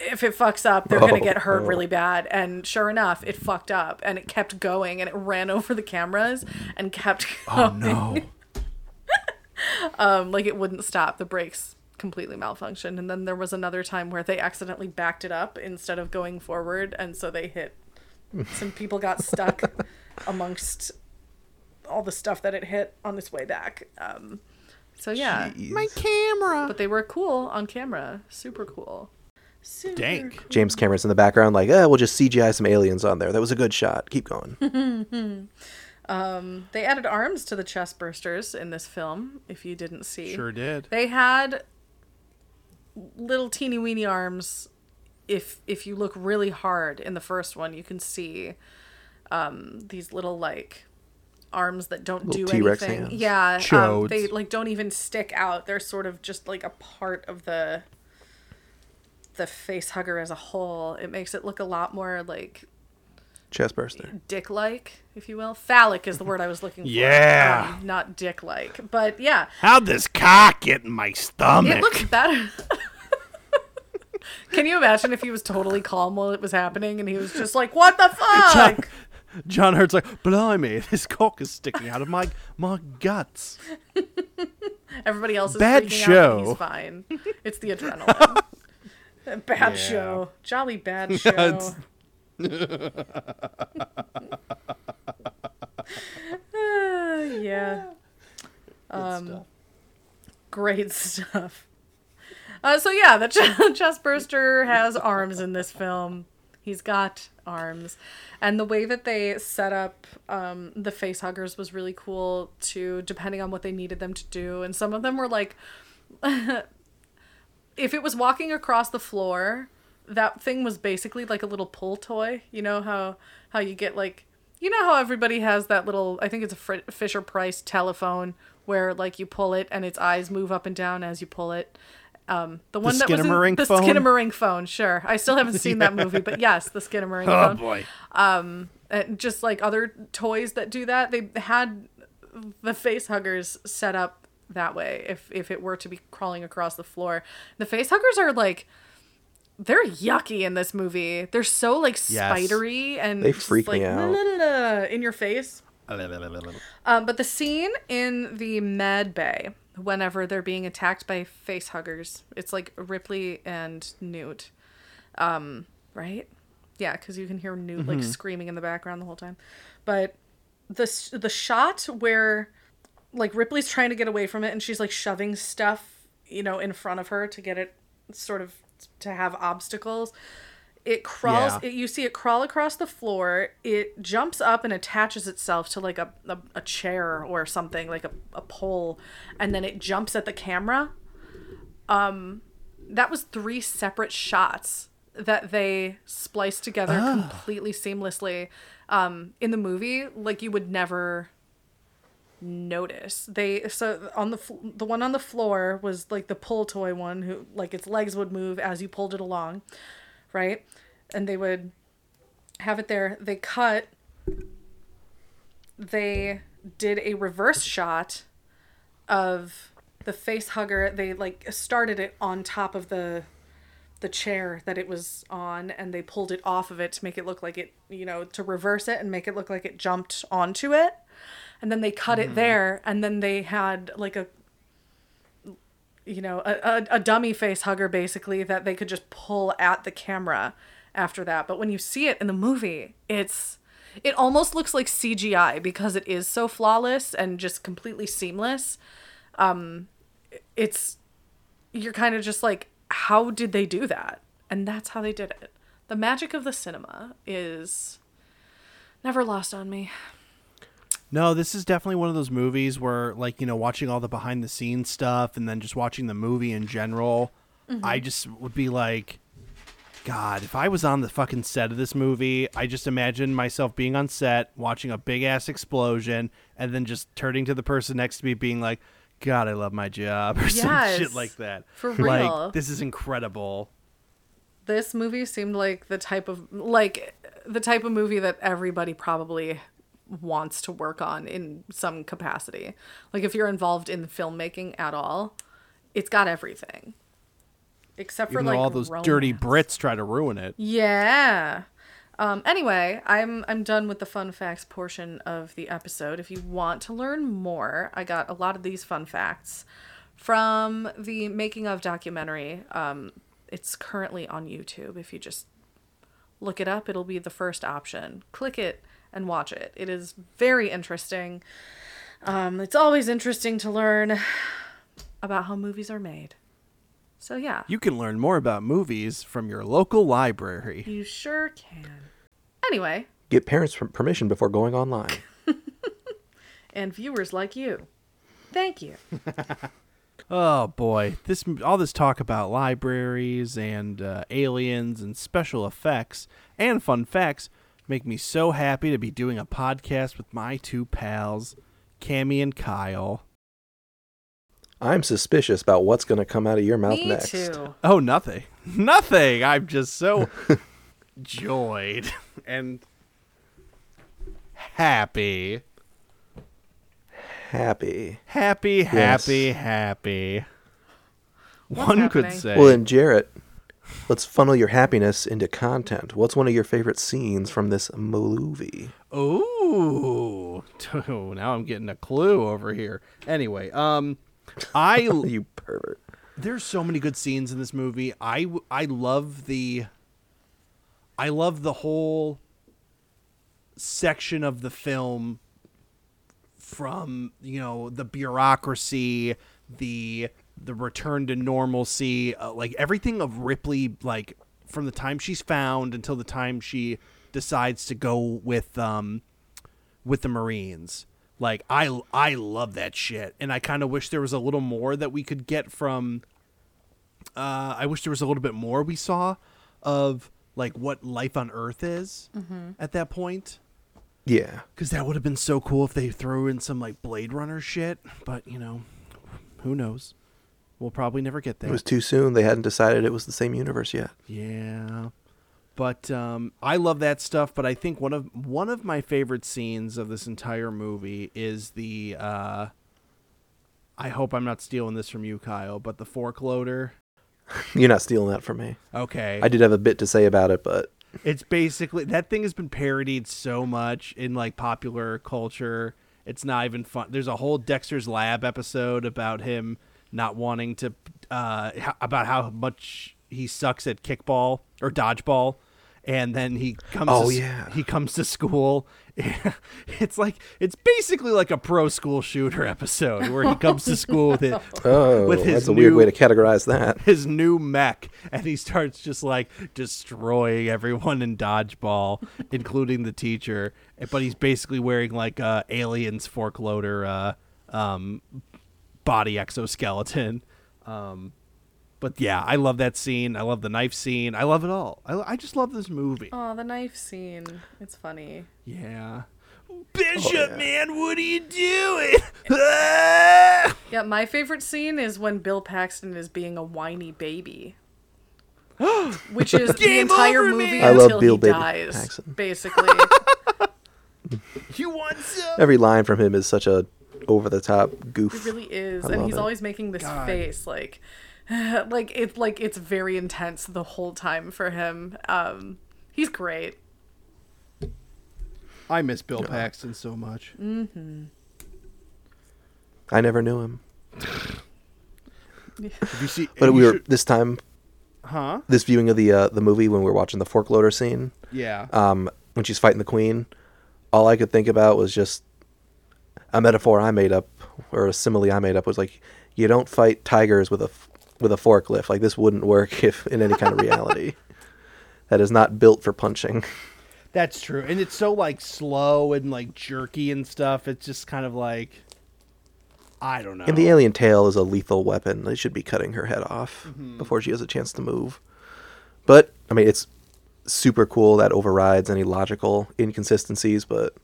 if it fucks up they're going Oh, to get hurt oh. really bad and sure enough it fucked up and it kept going and it ran over the cameras and kept Oh going no! um, like it wouldn't stop. The brakes completely malfunctioned, and then there was another time where they accidentally backed it up instead of going forward, and so they hit. Some people got stuck amongst all the stuff that it hit on its way back. Um, so yeah, Jeez. My camera. but they were cool on camera. Super cool. Super Dank. cool. James Cameron's in the background, like, eh, we'll just CGI some aliens on there. That was a good shot. Keep going. Um, they added arms to the chest bursters in this film. If you didn't see, Sure did. They had little teeny weeny arms. If if you look really hard in the first one, you can see um, these little like arms that don't Little do T-Rex anything. hands. Yeah, um, they like don't even stick out. They're sort of just like a part of the the face hugger as a whole. It makes it look a lot more like Chest burster. dick like, if you will. Phallic is the word I was looking for. Yeah. um, not dick like. But yeah, How'd this cock get in my stomach? It looks better. Can you imagine if he was totally calm while it was happening and he was just like, "What the fuck?" John Hurt's like, blimey, this cock is sticking out of my my guts. Everybody else is Bad freaking out, show. he's fine. It's the adrenaline. bad Yeah. show, jolly bad show. Uh, yeah. Um, great stuff. Uh, so yeah, the ch- chest burster has arms in this film. He's got arms. And the way that they set up um, the face huggers was really cool too, depending on what they needed them to do. And some of them were like, if it was walking across the floor, that thing was basically like a little pull toy. You know how how you get like you know how everybody has that little I think it's a Fisher Price telephone where like you pull it and its eyes move up and down as you pull it. Um, the one that was in, the phone? Skinamarink phone. Sure, I still haven't seen that movie, but yes, the Skinamarink Oh phone Oh boy. and just like other toys that do that they had the face huggers set up that way if if it were to be crawling across the floor. The face huggers are like they're yucky in this movie. They're so like Yes. spidery and They just, freak like me out. In your face. Um, but the scene in the med bay whenever they're being attacked by face huggers it's like ripley and newt. Um, right? Yeah because you can hear newt like screaming in the background the whole time. But the the shot where like ripley's trying to get away from it and she's like shoving stuff you know in front of her to get it sort of to have obstacles. It crawls Yeah. it, you see it crawl across the floor. It jumps up and attaches itself to like a, a, a chair or something like a, a pole and then it jumps at the camera. Um that was three separate shots that they spliced together completely seamlessly um in the movie. Like you would never notice. They so on the the one on the floor was like the pull toy one who like its legs would move as you pulled it along right? And they would have it there. They cut they did a reverse shot of the face hugger. They like started it on top of the the chair that it was on and they pulled it off of it to make it look like it you know to reverse it and make it look like it jumped onto it and then they cut it there and then they had like a you know a, a, a dummy face hugger basically that they could just pull at the camera after that. But when you see it in the movie it's it almost looks like cgi because it is so flawless and just completely seamless. Um it's you're kind of just like how did they do that? And that's how they did it. The magic of the cinema is never lost on me No, this is definitely one of those movies where, like, you know, watching all the behind the scenes stuff and then just watching the movie in general, I mm-hmm. just would be like, God, if I was on the fucking set of this movie, I just imagine myself being on set, watching a big ass explosion, and then just turning to the person next to me, being like, God, I love my job, or some shit like that. for Like, real. this is incredible. this movie seemed like the type of like the type of movie that everybody probably wants to work on in some capacity. Like if you're involved in filmmaking at all, it's got everything. Except for Even like all those dirty. Brits try to ruin it. Yeah. Um, anyway, I'm I'm done with the fun facts portion of the episode. If you want to learn more, I got a lot of these fun facts from the making of documentary. Um, it's currently on YouTube. If you just look it up, it'll be the first option. Click it and watch it. It is very interesting. Um, it's always interesting to learn about how movies are made. So yeah, You can learn more about movies from your local library. you sure can. Anyway, Get parents' permission before going online. and viewers like you. Thank you. Oh boy, this all this talk about libraries and uh, aliens and special effects and fun facts make me so happy to be doing a podcast with my two pals, Cammy and Kyle. I'm suspicious about what's going to come out of your mouth Me next. too. Oh, nothing, nothing. I'm just so joyed and happy, Happy. happy, happy, happy. What's One could say. Well, then, Jarrett, let's funnel your happiness into content. What's one of your favorite scenes from this movie? Ooh, now I'm getting a clue over here. Anyway, um, I You pervert. there's so many good scenes in this movie. I I love the I love the whole section of the film from you know the bureaucracy, the the return to normalcy, uh, like everything of Ripley like from the time she's found until the time she decides to go with um with the Marines. Like I I love that shit, and I kind of wish there was a little more that we could get from. Uh, I wish there was a little bit more we saw of like what life on Earth is at that point, Yeah. because that would have been so cool if they threw in some like Blade Runner shit. But you know, who knows? We'll probably never get there. It was too soon. They hadn't decided it was the same universe yet. Yeah. But um, I love that stuff. But I think one of one of my favorite scenes of this entire movie is the. Uh, I hope I'm not stealing this from you, Kyle. But the fork loader. You're not stealing that from me. Okay. I did have a bit to say about it, but It's basically that thing has been parodied so much in like popular culture. It's not even fun. There's a whole Dexter's Lab episode about him not wanting to uh about how much he sucks at kickball or dodgeball and then he comes Oh, to, yeah. he comes to school it's like it's basically like a pro school shooter episode where he comes to school with it oh, With his that's a weird new- way to categorize that. his new mech and he starts just like destroying everyone in dodgeball including the teacher but he's basically wearing like uh aliens fork loader uh um body exoskeleton um but yeah i love that scene i love the knife scene i love it all i, I just love this movie Oh, the knife scene. It's funny. yeah bishop yeah. man what are you doing Ah! Yeah, my favorite scene is when Bill Paxton is being a whiny baby. Which is the entire over, movie man. I love until Bill he Baby dies. Paxton. Basically. you want some Every line from him is such a over the top goof. It really is, I and he's it. always making this God. face like, like it's like it's very intense the whole time for him. Um, he's great. i miss bill paxton so much I never knew him. Have you see? But you we were should- this time huh? this viewing of the uh, the movie when we were watching the fork loader scene, Yeah. um, when she's fighting the queen, all I could think about was just a metaphor I made up or a simile I made up was like you don't fight tigers with a with a forklift. Like this wouldn't work if in any kind of reality. that is not built for punching. That's true, and it's so like slow and like jerky and stuff. It's just kind of like, I don't know. And the alien tail is a lethal weapon. They should be cutting her head off Mm-hmm. before she has a chance to move. But I mean, it's super cool that overrides any logical inconsistencies. But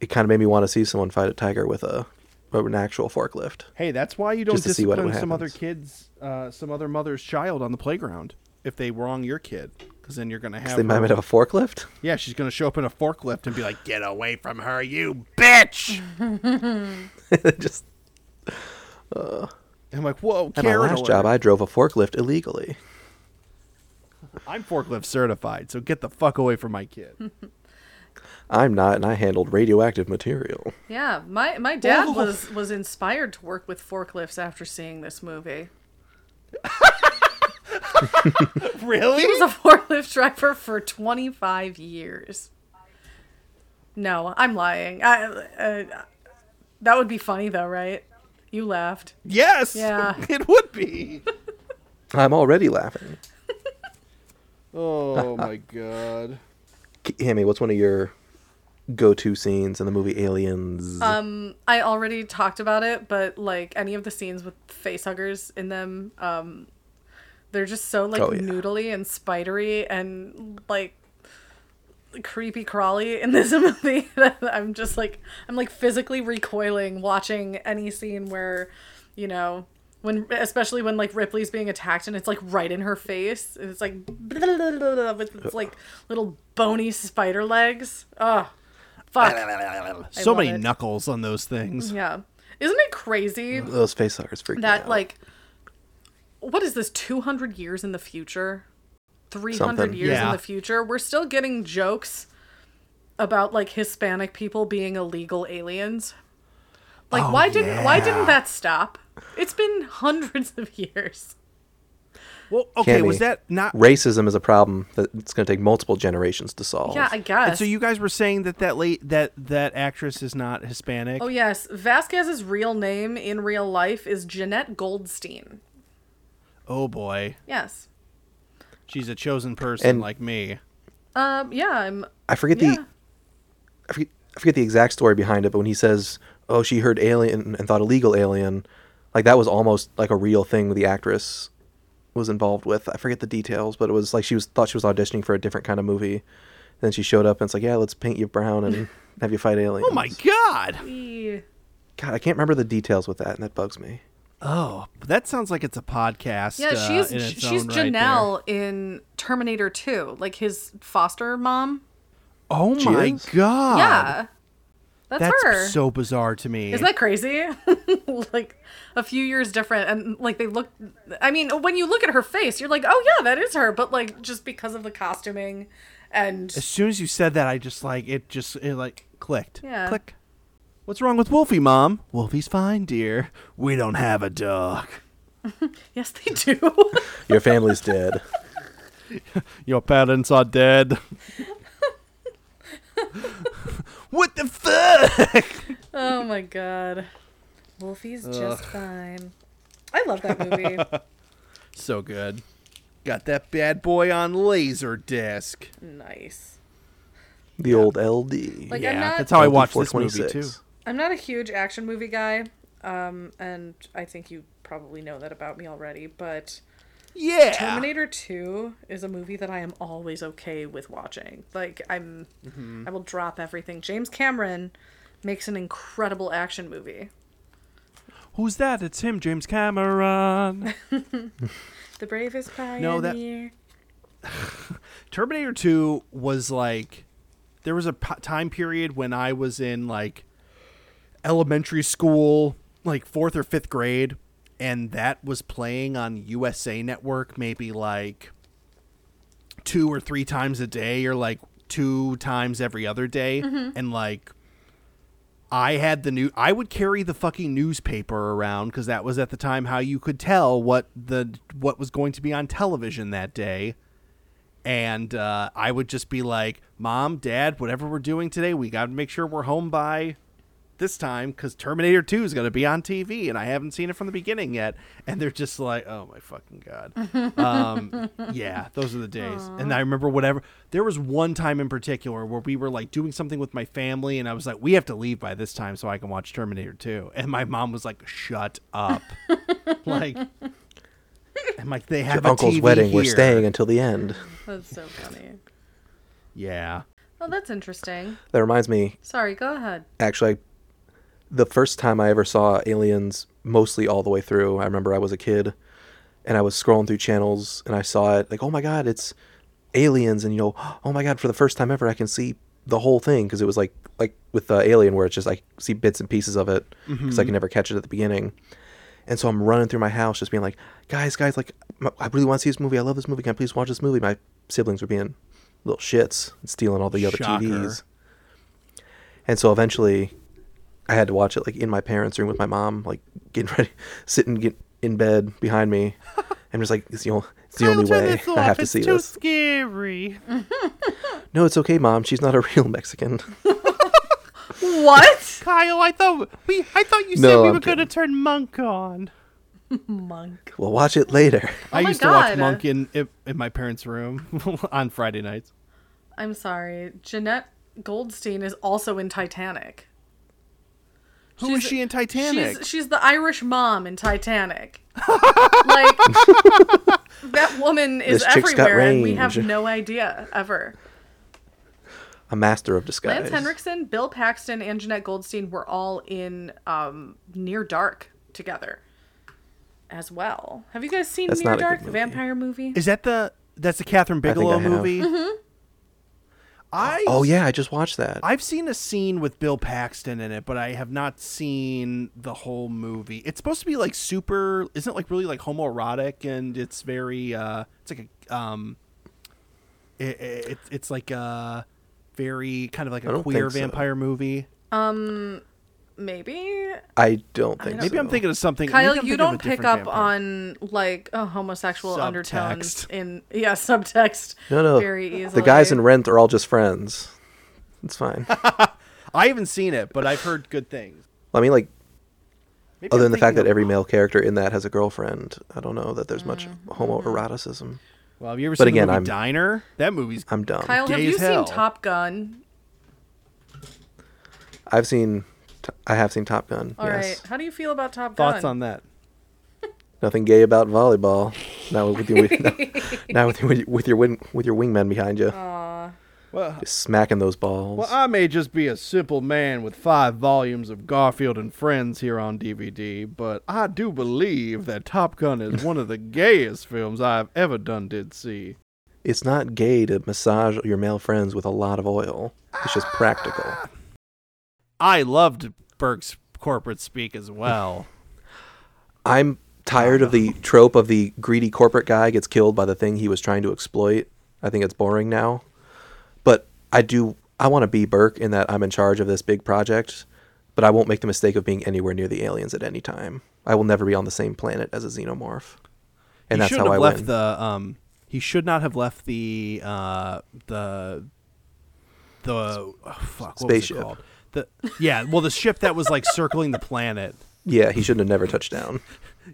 it kind of made me want to see someone fight a tiger with a an actual forklift. hey, that's why you don't Just see what discipline some other kids, uh, some other mother's child on the playground if they wrong your kid, because then you're gonna have. They might have a forklift. yeah, she's gonna show up in a forklift and be like, "Get away from her, you bitch!" Just I'm like, "Whoa, at my last job, I drove a forklift illegally. I'm forklift certified, so get the fuck away from my kid." I'm not, and I handled radioactive material. Yeah, my my dad Oh. was was inspired to work with forklifts after seeing this movie. really? He was a forklift driver for 25 years. No, I'm lying. I, uh, that would be funny though, right? You laughed. yes. Yeah. It would be. I'm already laughing. Oh my god. K- Hammy, what's one of your go-to scenes in the movie Aliens? Um, I already talked about it, but like any of the scenes with facehuggers in them, um, they're just so like Oh, yeah. noodly and spidery and like creepy crawly in this movie that I'm just like I'm like physically recoiling watching any scene where, you know, when especially when like Ripley's being attacked and it's like right in her face and it's like with like little bony spider legs. Oh, fuck. so many it. knuckles on those things. Yeah. Isn't it crazy Those facehuggers freak me that out. like what is this 200 years in the future? 300 Something. years Yeah. in the future, we're still getting jokes about like Hispanic people being illegal aliens. Like Oh, why didn't why didn't that stop? It's been hundreds of years. Well, okay, was that not? racism is a problem that it's going to take multiple generations to solve. Yeah, I guess. And so you guys were saying that that late that that actress is not Hispanic. Oh yes, Vasquez's real name in real life is Jeanette Goldstein. Oh boy. Yes. She's a chosen person And- like me. Um, yeah, I'm. I forget Yeah. the I forget, I forget the exact story behind it, but when he says, "Oh, she heard alien and thought illegal alien," like that was almost like a real thing with the actress was involved with. I forget the details, but it was like she was thought she was auditioning for a different kind of movie. Then she showed up and it's like, "Yeah, let's paint you brown and have you fight aliens." Oh my god. God, I can't remember the details with that, and that bugs me. Oh, that sounds like it's a podcast. Yeah, uh, she's in its she's own right. Janelle in Terminator 2, like his foster mom. Oh She my is? god. yeah, that's, That's her. so bizarre to me. Isn't that crazy? like a few years different, and like they look. I mean, when you look at her face, you're like, oh yeah, that is her. But like just because of the costuming, and as soon as you said that, I just like it. Just it like clicked. Yeah. Click. What's wrong with Wolfie, Mom? Wolfie's fine, dear. We don't have a dog. yes, they do. Your family's dead. Your parents are dead. what the fuck? oh my god, Wolfie's just fine. I love that movie. So good. Got that bad boy on laser disc. nice. The old LD. Like, I'm yeah, not- that's how I LD watched this movie too. I'm not a huge action movie guy, um, and I think you probably know that about me already. But Yeah. Terminator 2 is a movie that I am always okay with watching. Like I'm mm-hmm. I will drop everything. James Cameron makes an incredible action movie. Who's that? It's him, James Cameron. The bravest pioneer. No, that- Terminator 2 was like there was a p- time period when I was in like elementary school, like 4th or 5th grade, and that was playing on USA Network maybe like two or three times a day or like two times every other day and like I had the new I would carry the fucking newspaper around cuz that was at the time how you could tell what the what was going to be on television that day. And uh, I would just be like, "Mom, Dad, whatever we're doing today, we got to make sure we're home by this time because Terminator 2 is going to be on TV, and I haven't seen it from the beginning yet." And they're just like, "Oh my fucking god!" um, yeah, those are the days. And I remember whatever. There was one time in particular where we were like doing something with my family, and I was like, "We have to leave by this time so I can watch Terminator 2." And my mom was like, "Shut up!" like, I'm like, "They have Your a uncle's TV wedding. We're staying until the end. That's so funny. Yeah. Oh, that's interesting. That reminds me, Sorry, go ahead. actually, the first time I ever saw Aliens, mostly all the way through, I remember I was a kid, and I was scrolling through channels, and I saw it like, oh my god, it's Aliens, and you know, oh my god, for the first time ever, I can see the whole thing because it was like like with uh, Alien, where it's just I see bits and pieces of it because I can never catch it at the beginning. And so I'm running through my house, just being like, guys, guys, like, I really want to see this movie. I love this movie. Can I please watch this movie? My siblings were being little shits and stealing all the other Shocker. TVs. And so eventually, I had to watch it like in my parents' room with my mom, like getting ready, sitting get in bed behind me. I'm just like, it's the, only, it's the only way I have to see too this. scary. No, it's okay, mom. She's not a real Mexican. What? Kyle, I thought we I thought you said No, we I'm were going to turn Monk on. Monk. we'll watch it later. Oh I my used to watch God. Monk in in in my parents' room on Friday nights. I'm sorry. Jeanette Goldstein is also in Titanic. Who is She's- she in Titanic? She's she's the Irish mom in Titanic. like that woman is This chick's got everywhere, and we have no idea ever. A master of disguise. Lance Henriksen, Bill Paxton, and Jeanette Goldstein were all in um, Near Dark together as well. Have you guys seen That's Near not a good Dark, the vampire movie? Is that the that's the Kathryn Bigelow I have. movie? Mm-hmm. I Oh yeah, I just watched that. I've seen a scene with Bill Paxton in it, but I have not seen the whole movie. It's supposed to be like super, isn't it like really like homoerotic and it's very uh it's like a um it, it it's like a very kind of like a queer think so. vampire movie. Maybe. I don't think. Maybe I'm thinking of something. Kyle, I'm you thinking of a don't pick up vampire. on like a homosexual undertones Subtext. in yeah subtext. No, no. very easily. The guys in Rent are all just friends. It's fine. I haven't seen it, but I've heard good things. I mean, like, Maybe other I'm than the fact that every male character in that has a girlfriend, I don't know that there's much Mm-hmm. homoeroticism. Well, have you ever But seen again, the movie I'm- Diner? That movie's I'm dumb. Kyle, have Gay you as seen. Top Gun? I've seen, I have seen Top Gun. All right. yes. How do you feel about Top Gun? thoughts on that. Nothing gay about volleyball. Not with your, not with your, with your wing, with your wingmen behind you, Aww. Well, just smacking those balls. well, I may just be a simple man with five volumes of Garfield and Friends here on DVD, but I do believe that Top Gun is one of the gayest films I've ever done did see. it's not gay to massage your male friends with a lot of oil. It's just practical. Ah, I loved Burke's corporate speak as well. I'm tired of the trope of the greedy corporate guy gets killed by the thing he was trying to exploit. I think it's boring now. But I do I want to be Burke in that I'm in charge of this big project, but I won't make the mistake of being anywhere near the aliens at any time. I will never be on the same planet as a xenomorph. And he that's how have I left win. the um he should not have left the uh the the oh, fuck what Spaceship. was it called? The yeah, well the ship that was like circling the planet. yeah, he shouldn't have never touched down.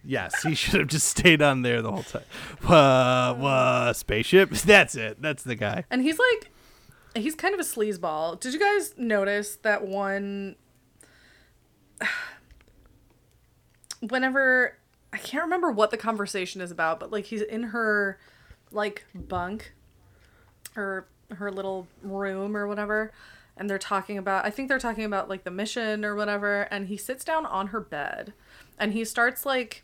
Yes, he should have just stayed on there the whole time. Uh, uh, spaceship. That's it. That's the guy. And he's like, he's kind of a sleazeball. Did you guys notice that one? Whenever I can't remember what the conversation is about, but like he's in her like bunk or her little room or whatever, and they're talking about. I think they're talking about like the mission or whatever, and he sits down on her bed, and he starts like.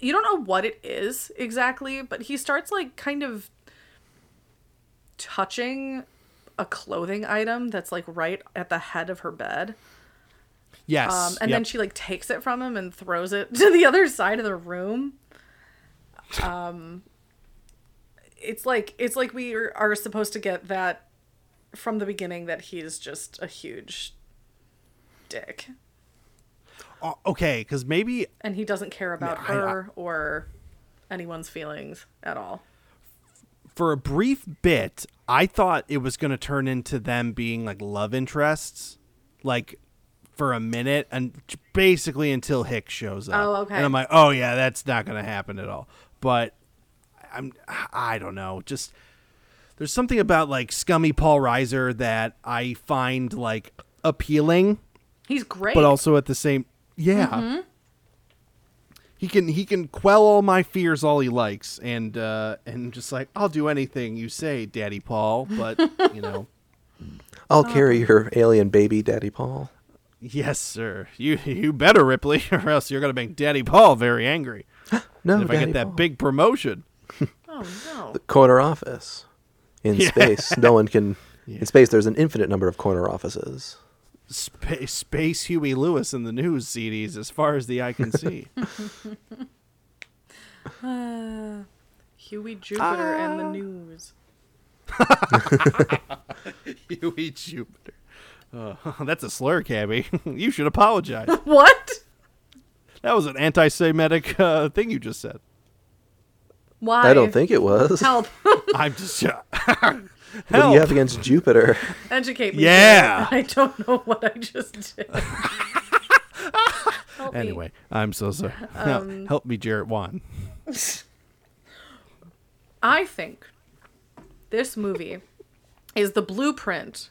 You don't know what it is exactly, but he starts like kind of touching a clothing item that's like right at the head of her bed. Yes. Um, and yep. then she like takes it from him and throws it to the other side of the room. Um, it's like it's like we are, are supposed to get that from the beginning that he's just a huge dick Oh, okay, because maybe and he doesn't care about Yeah, I- her or anyone's feelings at all. for a brief bit, I thought it was going to turn into them being like love interests, like for a minute, and basically until Hicks shows up. Oh, okay. And I'm like, oh yeah, that's not going to happen at all. But I'm, I don't know, just there's something about like scummy Paul Reiser that I find like appealing, He's great. but also at the same, yeah. Mm-hmm. He can he can quell all my fears all he likes and uh and just like I'll do anything you say, Daddy Paul, but you know, I'll carry your alien baby, Daddy Paul. yes, sir. You you better Ripley or else you're going to make Daddy Paul very angry. No, if I get that Paul. big promotion. oh no. the corner office in Yeah. space. No one can. In space, there's an infinite number of corner offices. Spa- Space Huey Lewis in the news CDs as far as the eye can see. Huey Jupiter and Ah. the news. Huey Jupiter. Uh, that's a slur, Cabby. you should apologize. What? That was an anti-Semitic uh, thing you just said. Why? I don't think it was. Help. I'm just. What do you have against Jupiter? Educate me. Yeah. I don't know what I just did. Help me. Anyway, I'm so sorry. Um, Help me, Jarrett Wan. I think this movie is the blueprint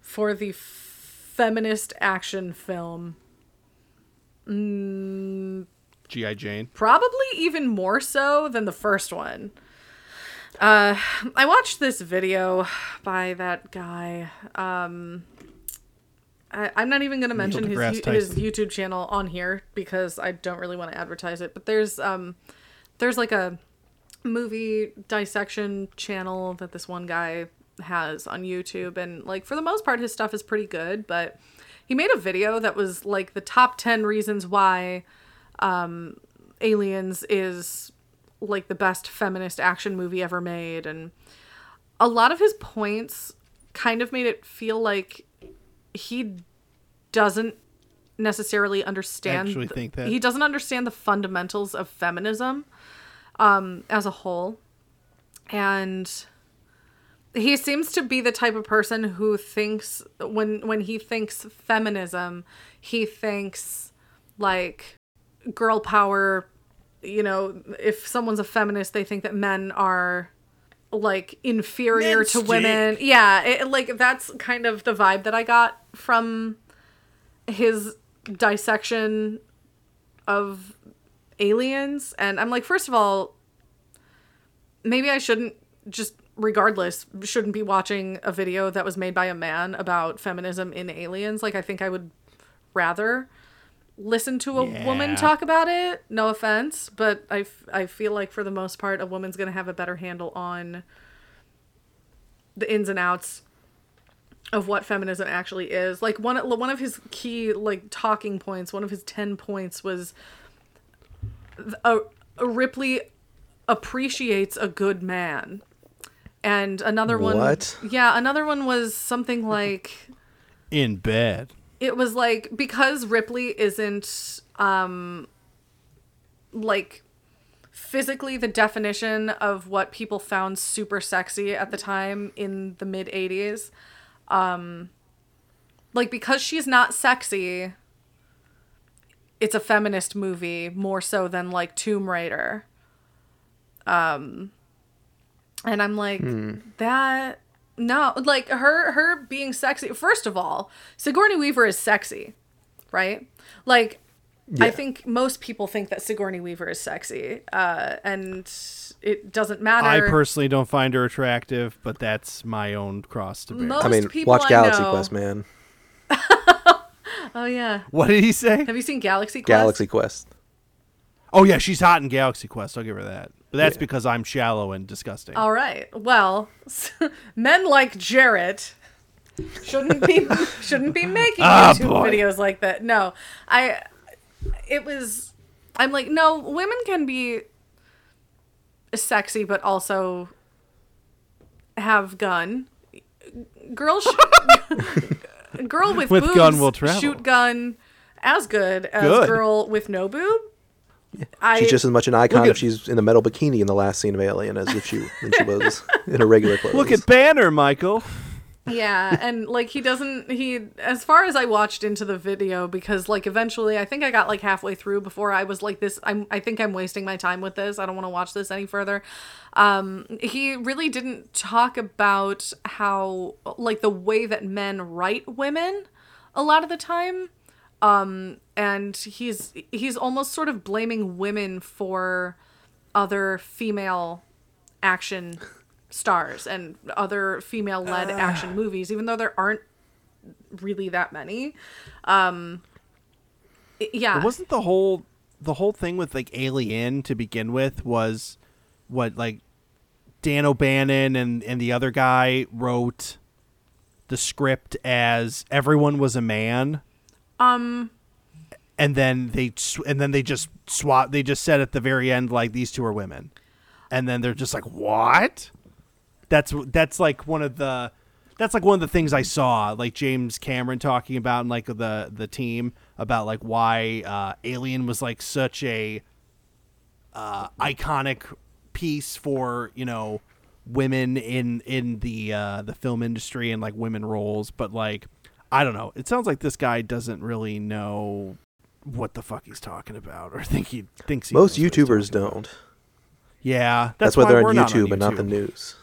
for the feminist action film. G.I. Jane. Probably even more so than the first one. Uh, I watched this video by that guy. Um, I, I'm not even going to mention his, his YouTube channel on here because I don't really want to advertise it. But there's um, there's like a movie dissection channel that this one guy has on YouTube, and like for the most part, his stuff is pretty good. But he made a video that was like the top ten reasons why um, Aliens is like the best feminist action movie ever made, and a lot of his points kind of made it feel like he doesn't necessarily understand Actually think that? he doesn't understand the fundamentals of feminism um as a whole and he seems to be the type of person who thinks when when he thinks feminism he thinks like girl power you know if someone's a feminist they think that men are like inferior Men's to women. Yeah, it, like that's kind of the vibe that I got from his dissection of aliens. And I'm like first of all maybe I shouldn't just regardless shouldn't be watching a video that was made by a man about feminism in aliens. Like I think I would rather listen to a woman talk about it no offense but I, f- I feel like for the most part a woman's going to have a better handle on the ins and outs of what feminism actually is like one one of his key like talking points one of his 10 points was a, a Ripley appreciates a good man. And another one What? Yeah, another one was something like In bed. It was like because Ripley isn't um like physically the definition of what people found super sexy at the time in the mid 80s um like because she's not sexy it's a feminist movie more so than like Tomb Raider. Um and I'm like that no like her her being sexy first of all Sigourney Weaver is sexy right like I think most people think that Sigourney Weaver is sexy, uh, and it doesn't matter. I personally don't find her attractive, but that's my own cross to bear. Most I mean, people watch I Galaxy know- Quest, man. Oh yeah, What did he say? have you seen Galaxy Quest? Galaxy Quest. Oh yeah, she's hot in Galaxy Quest. I'll give her that. But that's because I'm shallow and disgusting. All right. Well, men like Jarrett shouldn't be shouldn't be making Ah, YouTube boy. videos like that. No, I. It was. I'm like, no, women can be sexy, but also have gun. Girl, sh- girl with, With boobs gun will travel. shoot gun as good as Good. girl with no boob. I, She's just as much an icon Look if she's in a metal bikini in the last scene of Alien as if she when she was in her regular clothes. Look at Banner, Michael. Yeah, and like he doesn't he as far as I watched into the video because like eventually I think I got like halfway through before I was like this I'm I think I'm wasting my time with this. I don't want to watch this any further. Um he really didn't talk about how like the way that men write women a lot of the time. Um and he's he's almost sort of blaming women for other female action stars and other female led action movies, even though there aren't really that many. Um, yeah. Wasn't the whole the whole thing with like Alien to begin with was what like Dan O'Bannon and and the other guy wrote the script as everyone was a man. Um, and then they and then they just swap they just said at the very end like these two are women. And then they're just like what? That's that's like one of the that's like one of the things i saw like james cameron talking about and like the the team about like why uh alien was like such a uh iconic piece for you know women in in the uh the film industry and like women roles. But like i don't know it sounds like this guy doesn't really know what the fuck he's talking about or think he thinks he Most knows what he's YouTubers don't. yeah That's, that's, why they're we're on not YouTube and not the YouTube. news.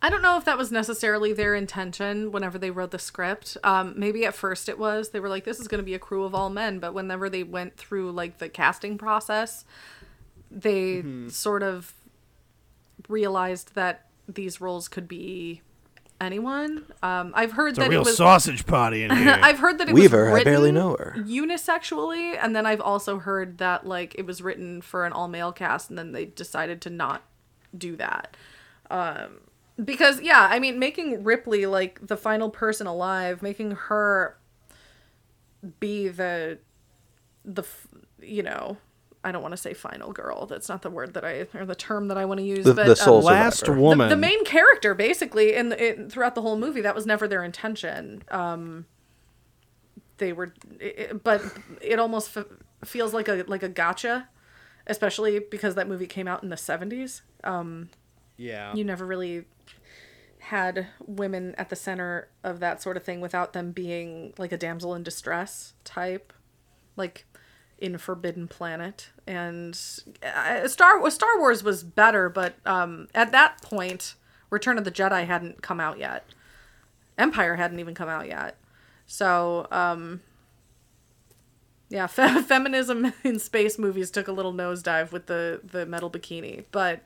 I don't know if that was necessarily their intention whenever they wrote the script. Um, maybe at first it was. They were like, this is going to be a crew of all men. But whenever they went through like the casting process, they Mm-hmm. sort of realized that these roles could be anyone. Um, I've heard it's a that real it was. sausage party in here I've heard that it Weaver, was I barely know her. unisexually, and then I've also heard that like it was written for an all male cast, and then they decided to not do that. Um, because yeah, I mean, making Ripley like the final person alive, making her be the the you know. I don't want to say final girl. That's not the word that I or the term that I want to use. The, but the sole um, last woman the, the main character basically in, in throughout the whole movie that was never their intention um they were it, but it almost f- feels like a like a gotcha especially because that movie came out in the 70s um yeah you never really had women at the center of that sort of thing without them being like a damsel in distress type like in Forbidden Planet, and uh, Star Star Wars was better, but um, at that point, Return of the Jedi hadn't come out yet. Empire hadn't even come out yet. So, um, yeah, fe- feminism in space movies took a little nosedive with the the metal bikini, but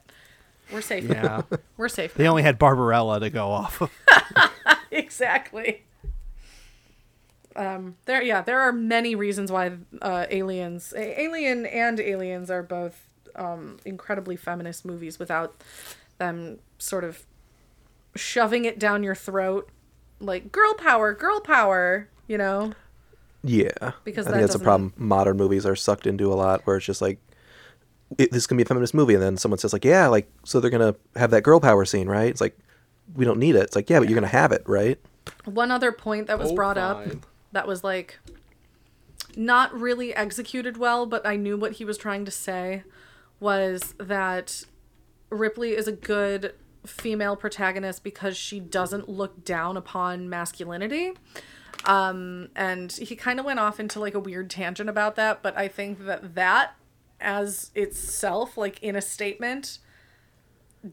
we're safe. Yeah. We're safe. they now. only had Barbarella to go off of. exactly. Um, there, yeah, there are many reasons why uh, Aliens, A- Alien, and Aliens are both um, incredibly feminist movies without them sort of shoving it down your throat, like girl power, girl power. You know, Yeah, Because I that think that's a doesn't- problem. Modern movies are sucked into a lot, where it's just like, it, this can be a feminist movie, and then someone says like, yeah, like so they're gonna have that girl power scene, right? It's like, we don't need it. It's like, yeah, but you're gonna have it, right? one other point that was Oh, brought up fine. That was like not really executed well, but I knew what he was trying to say was that Ripley is a good female protagonist because she doesn't look down upon masculinity. Um, and he kind of went off into like a weird tangent about that, but I think that that as itself, like in a statement,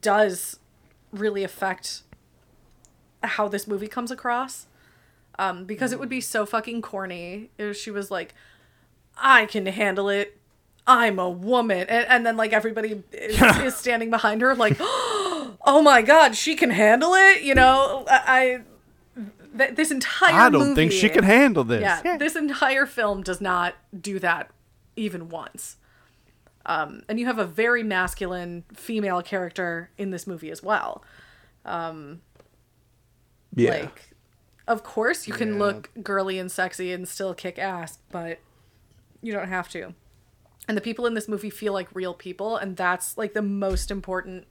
does really affect how this movie comes across. Um, because it would be so fucking corny if she was like, I can handle it. I'm a woman. And, and then, like, everybody is, is standing behind her, like, oh my god, she can handle it? You know, I. I th- this entire I don't think she can handle this. yeah, this entire film does not do that even once. Um, and you have a very masculine female character in this movie as well. Yeah, Like, of course you can Yeah. look girly and sexy and still kick ass, but you don't have to. And the people in this movie feel like real people, and that's like the most important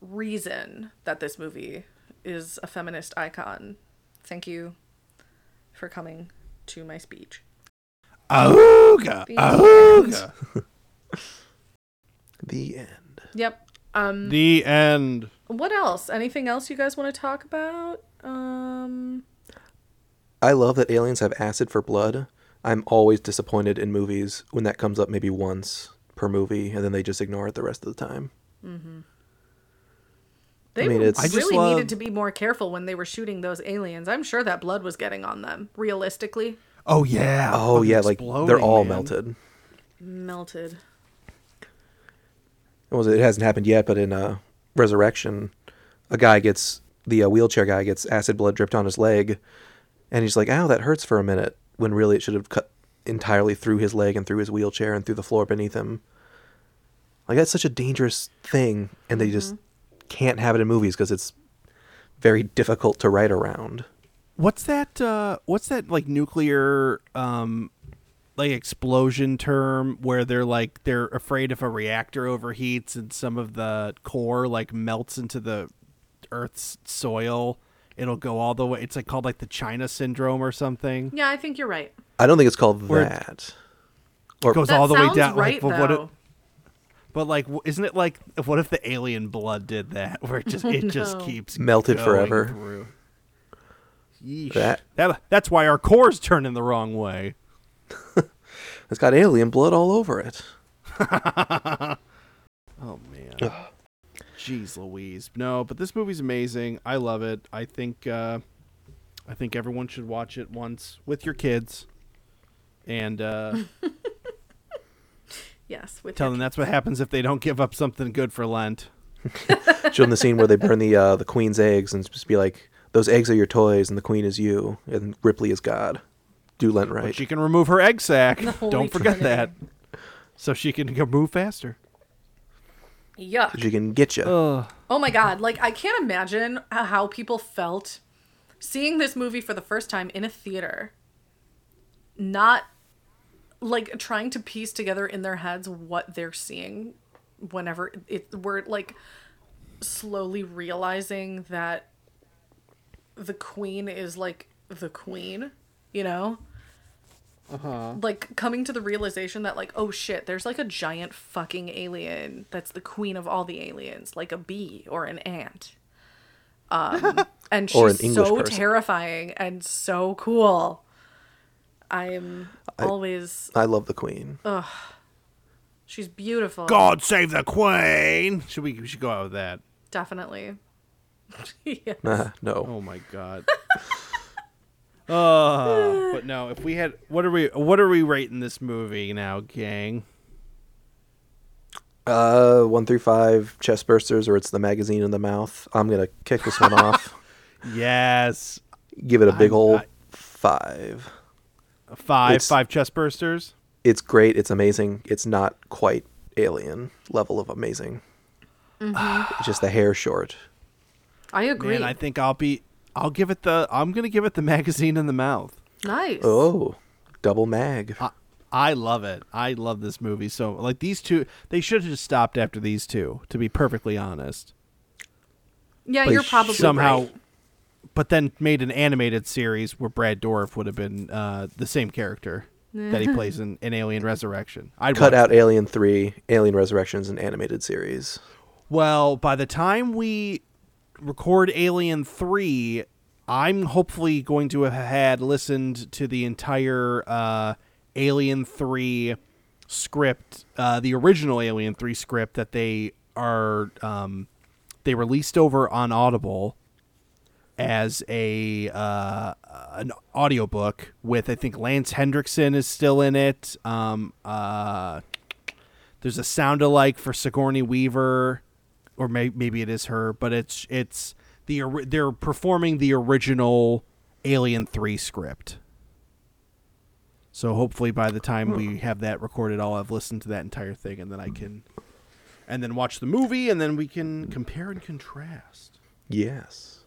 reason that this movie is a feminist icon. Thank you for coming to my speech. Auga, The auga. the end. Yep. Um The end. what else? Anything else you guys want to talk about? Um I love that aliens have acid for blood. I'm always disappointed in movies when that comes up maybe once per movie, and then they just ignore it the rest of the time. They I mean, it's- I just really love- needed to be more careful when they were shooting those aliens. I'm sure that blood was getting on them, realistically. Oh yeah. Oh fucking yeah, like they're all man. melted. Melted. It was it hasn't happened yet, but in uh, Resurrection, a guy gets the uh, wheelchair guy gets acid blood dripped on his leg, and he's like, "Ow, that hurts for a minute," when really it should have cut entirely through his leg and through his wheelchair and through the floor beneath him. Like that's such a dangerous thing, and they just can't have it in movies because it's very difficult to write around. What's that? Uh, what's that like nuclear um, like explosion term where they're like they're afraid if a reactor overheats and some of the core like melts into the Earth's soil, it'll go all the way. It's like called like the China syndrome or something. Yeah, I think you're right. I don't think it's called Where- that. Or goes That all the way down. right, like, but what though. but like, isn't it like what if the alien blood did that, where it just it just keeps Melted going forever. Yeesh. That- that that's why our core's turning the wrong way. it's got alien blood all over it. Oh man. Jeez Louise. No, but this movie's amazing. I love it. I think uh I think everyone should watch it once with your kids. And uh Yes, with tell your them that's what happens if they don't give up something good for Lent. Show them the scene where they burn the uh, the queen's eggs and just be like, "Those eggs are your toys, and the queen is you, and Ripley is God." Do Lent But right. she can remove her egg sac. Don't forget Trinity. that. So she can go move faster. Yuck. She can get you. Ugh. Oh my god, like I can't imagine how people felt seeing this movie for the first time in a theater. Not like trying to piece together in their heads what they're seeing whenever it we're like slowly realizing that the queen is like the queen, you know? Uh-huh. like coming to the realization that like oh shit there's like a giant fucking alien that's the queen of all the aliens like a bee or an ant um and she's an so person. terrifying and so cool I'm always. I love the Queen. ugh She's beautiful. God save the Queen. Should we? We should go out with that. Definitely. yeah. Uh, no. Oh my god. Uh, but no, if we had, what are we? What are we rating this movie now, gang? Uh, one through five chest bursters, or it's the magazine in the mouth. I'm gonna kick this one off. Yes, Give it a big I'm- old I- five. five, It's- five chest bursters. It's great. It's amazing. It's not quite alien level of amazing. It's just the hair short. I agree. Man, I think I'll be. I'll give it the. I'm gonna give it the magazine in the mouth. nice. Oh, double mag. I, I love it. I love this movie so. Like these two, they should have just stopped after these two. To be perfectly honest. yeah, but you're probably somehow right. but then made an animated series where Brad Dourif would have been uh, the same character that he plays in, in Alien Resurrection. I'd Cut out that. Alien Three, Alien Resurrections, an animated series. Well, by the time we record Alien 3, I'm hopefully going to have had listened to the entire uh, Alien 3 script, uh, the original Alien 3 script that they are um, they released over on Audible as a uh, an audiobook with I think Lance Henriksen is still in it. Um, uh, there's a sound alike for Sigourney Weaver, or may- maybe it is her, but it's it's the they're performing the original Alien Three script. So hopefully by the time we have that recorded, I'll have listened to that entire thing, and then I can, and then watch the movie, and then we can compare and contrast. Yes.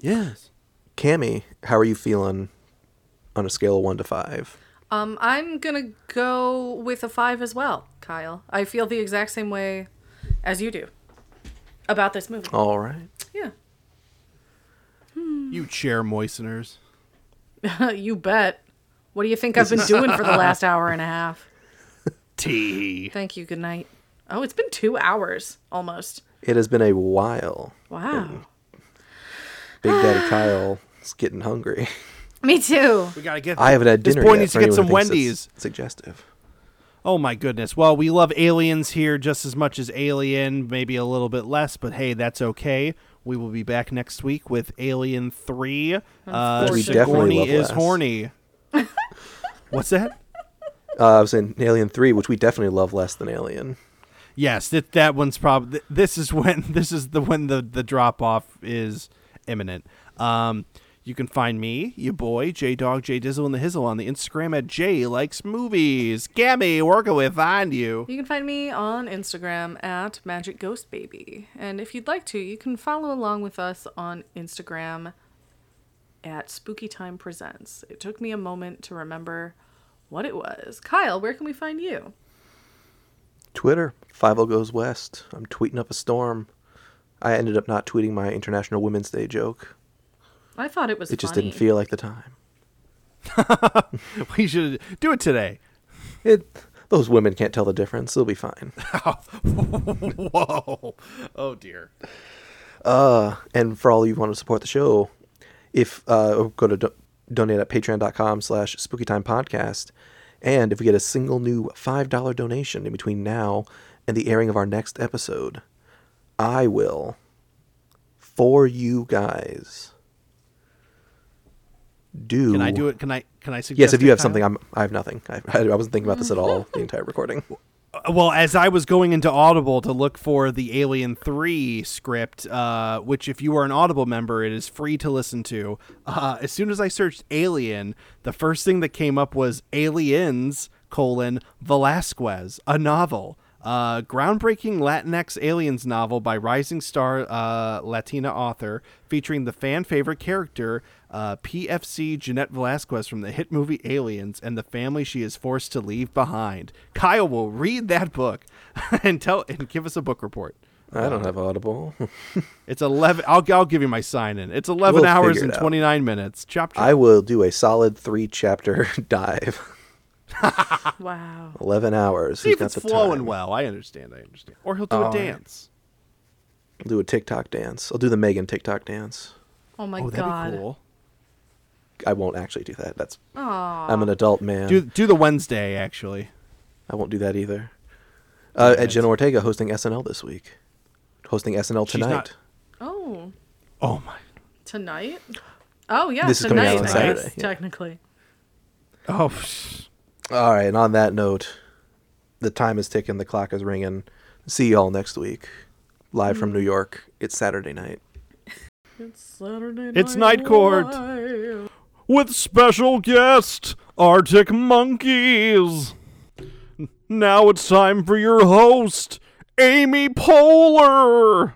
Yes. Cammy, how are you feeling on a scale of one to five? Um, I'm gonna go with a five as well, Kyle. I feel the exact same way as you do about this movie. All right. Yeah, You chair moisteners. you bet. What do you think I've been doing for the last hour and a half? Tea. Thank you. Good night. Oh, it's been two hours almost. It has been a while. Wow. Big Daddy Kyle is getting hungry. Me too. We gotta get. I haven't had this dinner boy yet. needs for to get anyone some who thinks Wendy's. that's Suggestive. Oh my goodness. Well, we love aliens here just as much as Alien, maybe a little bit less, but hey, that's okay. We will be back next week with Alien 3. Uh, Sigourney is less. horny. What's that? Uh, I was in Alien Three, which we definitely love less than Alien. Yes, that that one's probably this is when this is the when the the drop off is imminent. Um you can find me, your boy, J Dog, J Dizzle, and the Hizzle on the Instagram at J Likes Movies. Cammy, where can we find you? You can find me on Instagram at Magic Ghost Baby. And if you'd like to, you can follow along with us on Instagram at Spooky Time Presents. It took me a moment to remember what it was. Kyle, where can we find you? Twitter, Five O Goes West. I'm tweeting up a storm. I ended up not tweeting my International Women's Day joke. I thought it was It just funny. didn't feel like the time. We should do it today. It. Those women can't tell the difference. They'll be fine. Whoa. Oh dear. Uh, and for all you want to support the show, if uh, go to do- donate at patreon.com slash spookytime podcast. And if we get a single new $5 donation in between now and the airing of our next episode, I will, for you guys, do. Can I do it? Can I can I suggest Yes, if you have Kyle? something, I'm, I have nothing. I, I wasn't thinking about this at all the entire recording. Uh, well, as I was going into Audible to look for the Alien 3 script, uh, which, if you are an Audible member, it is free to listen to. Uh, as soon as I searched Alien, the first thing that came up was Aliens, colon, Velasquez, a novel. Uh, groundbreaking Latinx aliens novel by rising star uh, Latina author featuring the fan favorite character uh, PFC Jeanette Velasquez from the hit movie Aliens and the family she is forced to leave behind. Kyle will read that book and tell and give us a book report. I don't have Audible. It's eleven. I'll I'll give you my sign in. It's eleven We'll hours and twenty nine minutes. Chop chop. I will do a solid three chapter dive. Wow. 11 hours. See Who's if got it's the flowing time? well. I understand. I understand. Or he'll do All a right. dance. I'll do a TikTok dance. I'll do the Megan TikTok dance. Oh my oh, that'd god. be cool. I won't actually do that. That's I'm an adult man. Do do the Wednesday actually. I won't do that either. Uh, Damn at Jenna. Ortega hosting SNL this week. Hosting SNL tonight. not- Oh, Oh my. tonight? Oh yeah, This is coming out on Saturday, guess, yeah. technically. Oh. psh. All right, and on that note, the time is ticking, the clock is ringing. See y'all next week. Live from New York. It's Saturday night. It's Saturday night. It's Night Court. Live. With special guest Arctic Monkeys. Now it's time for your host, Amy Poehler.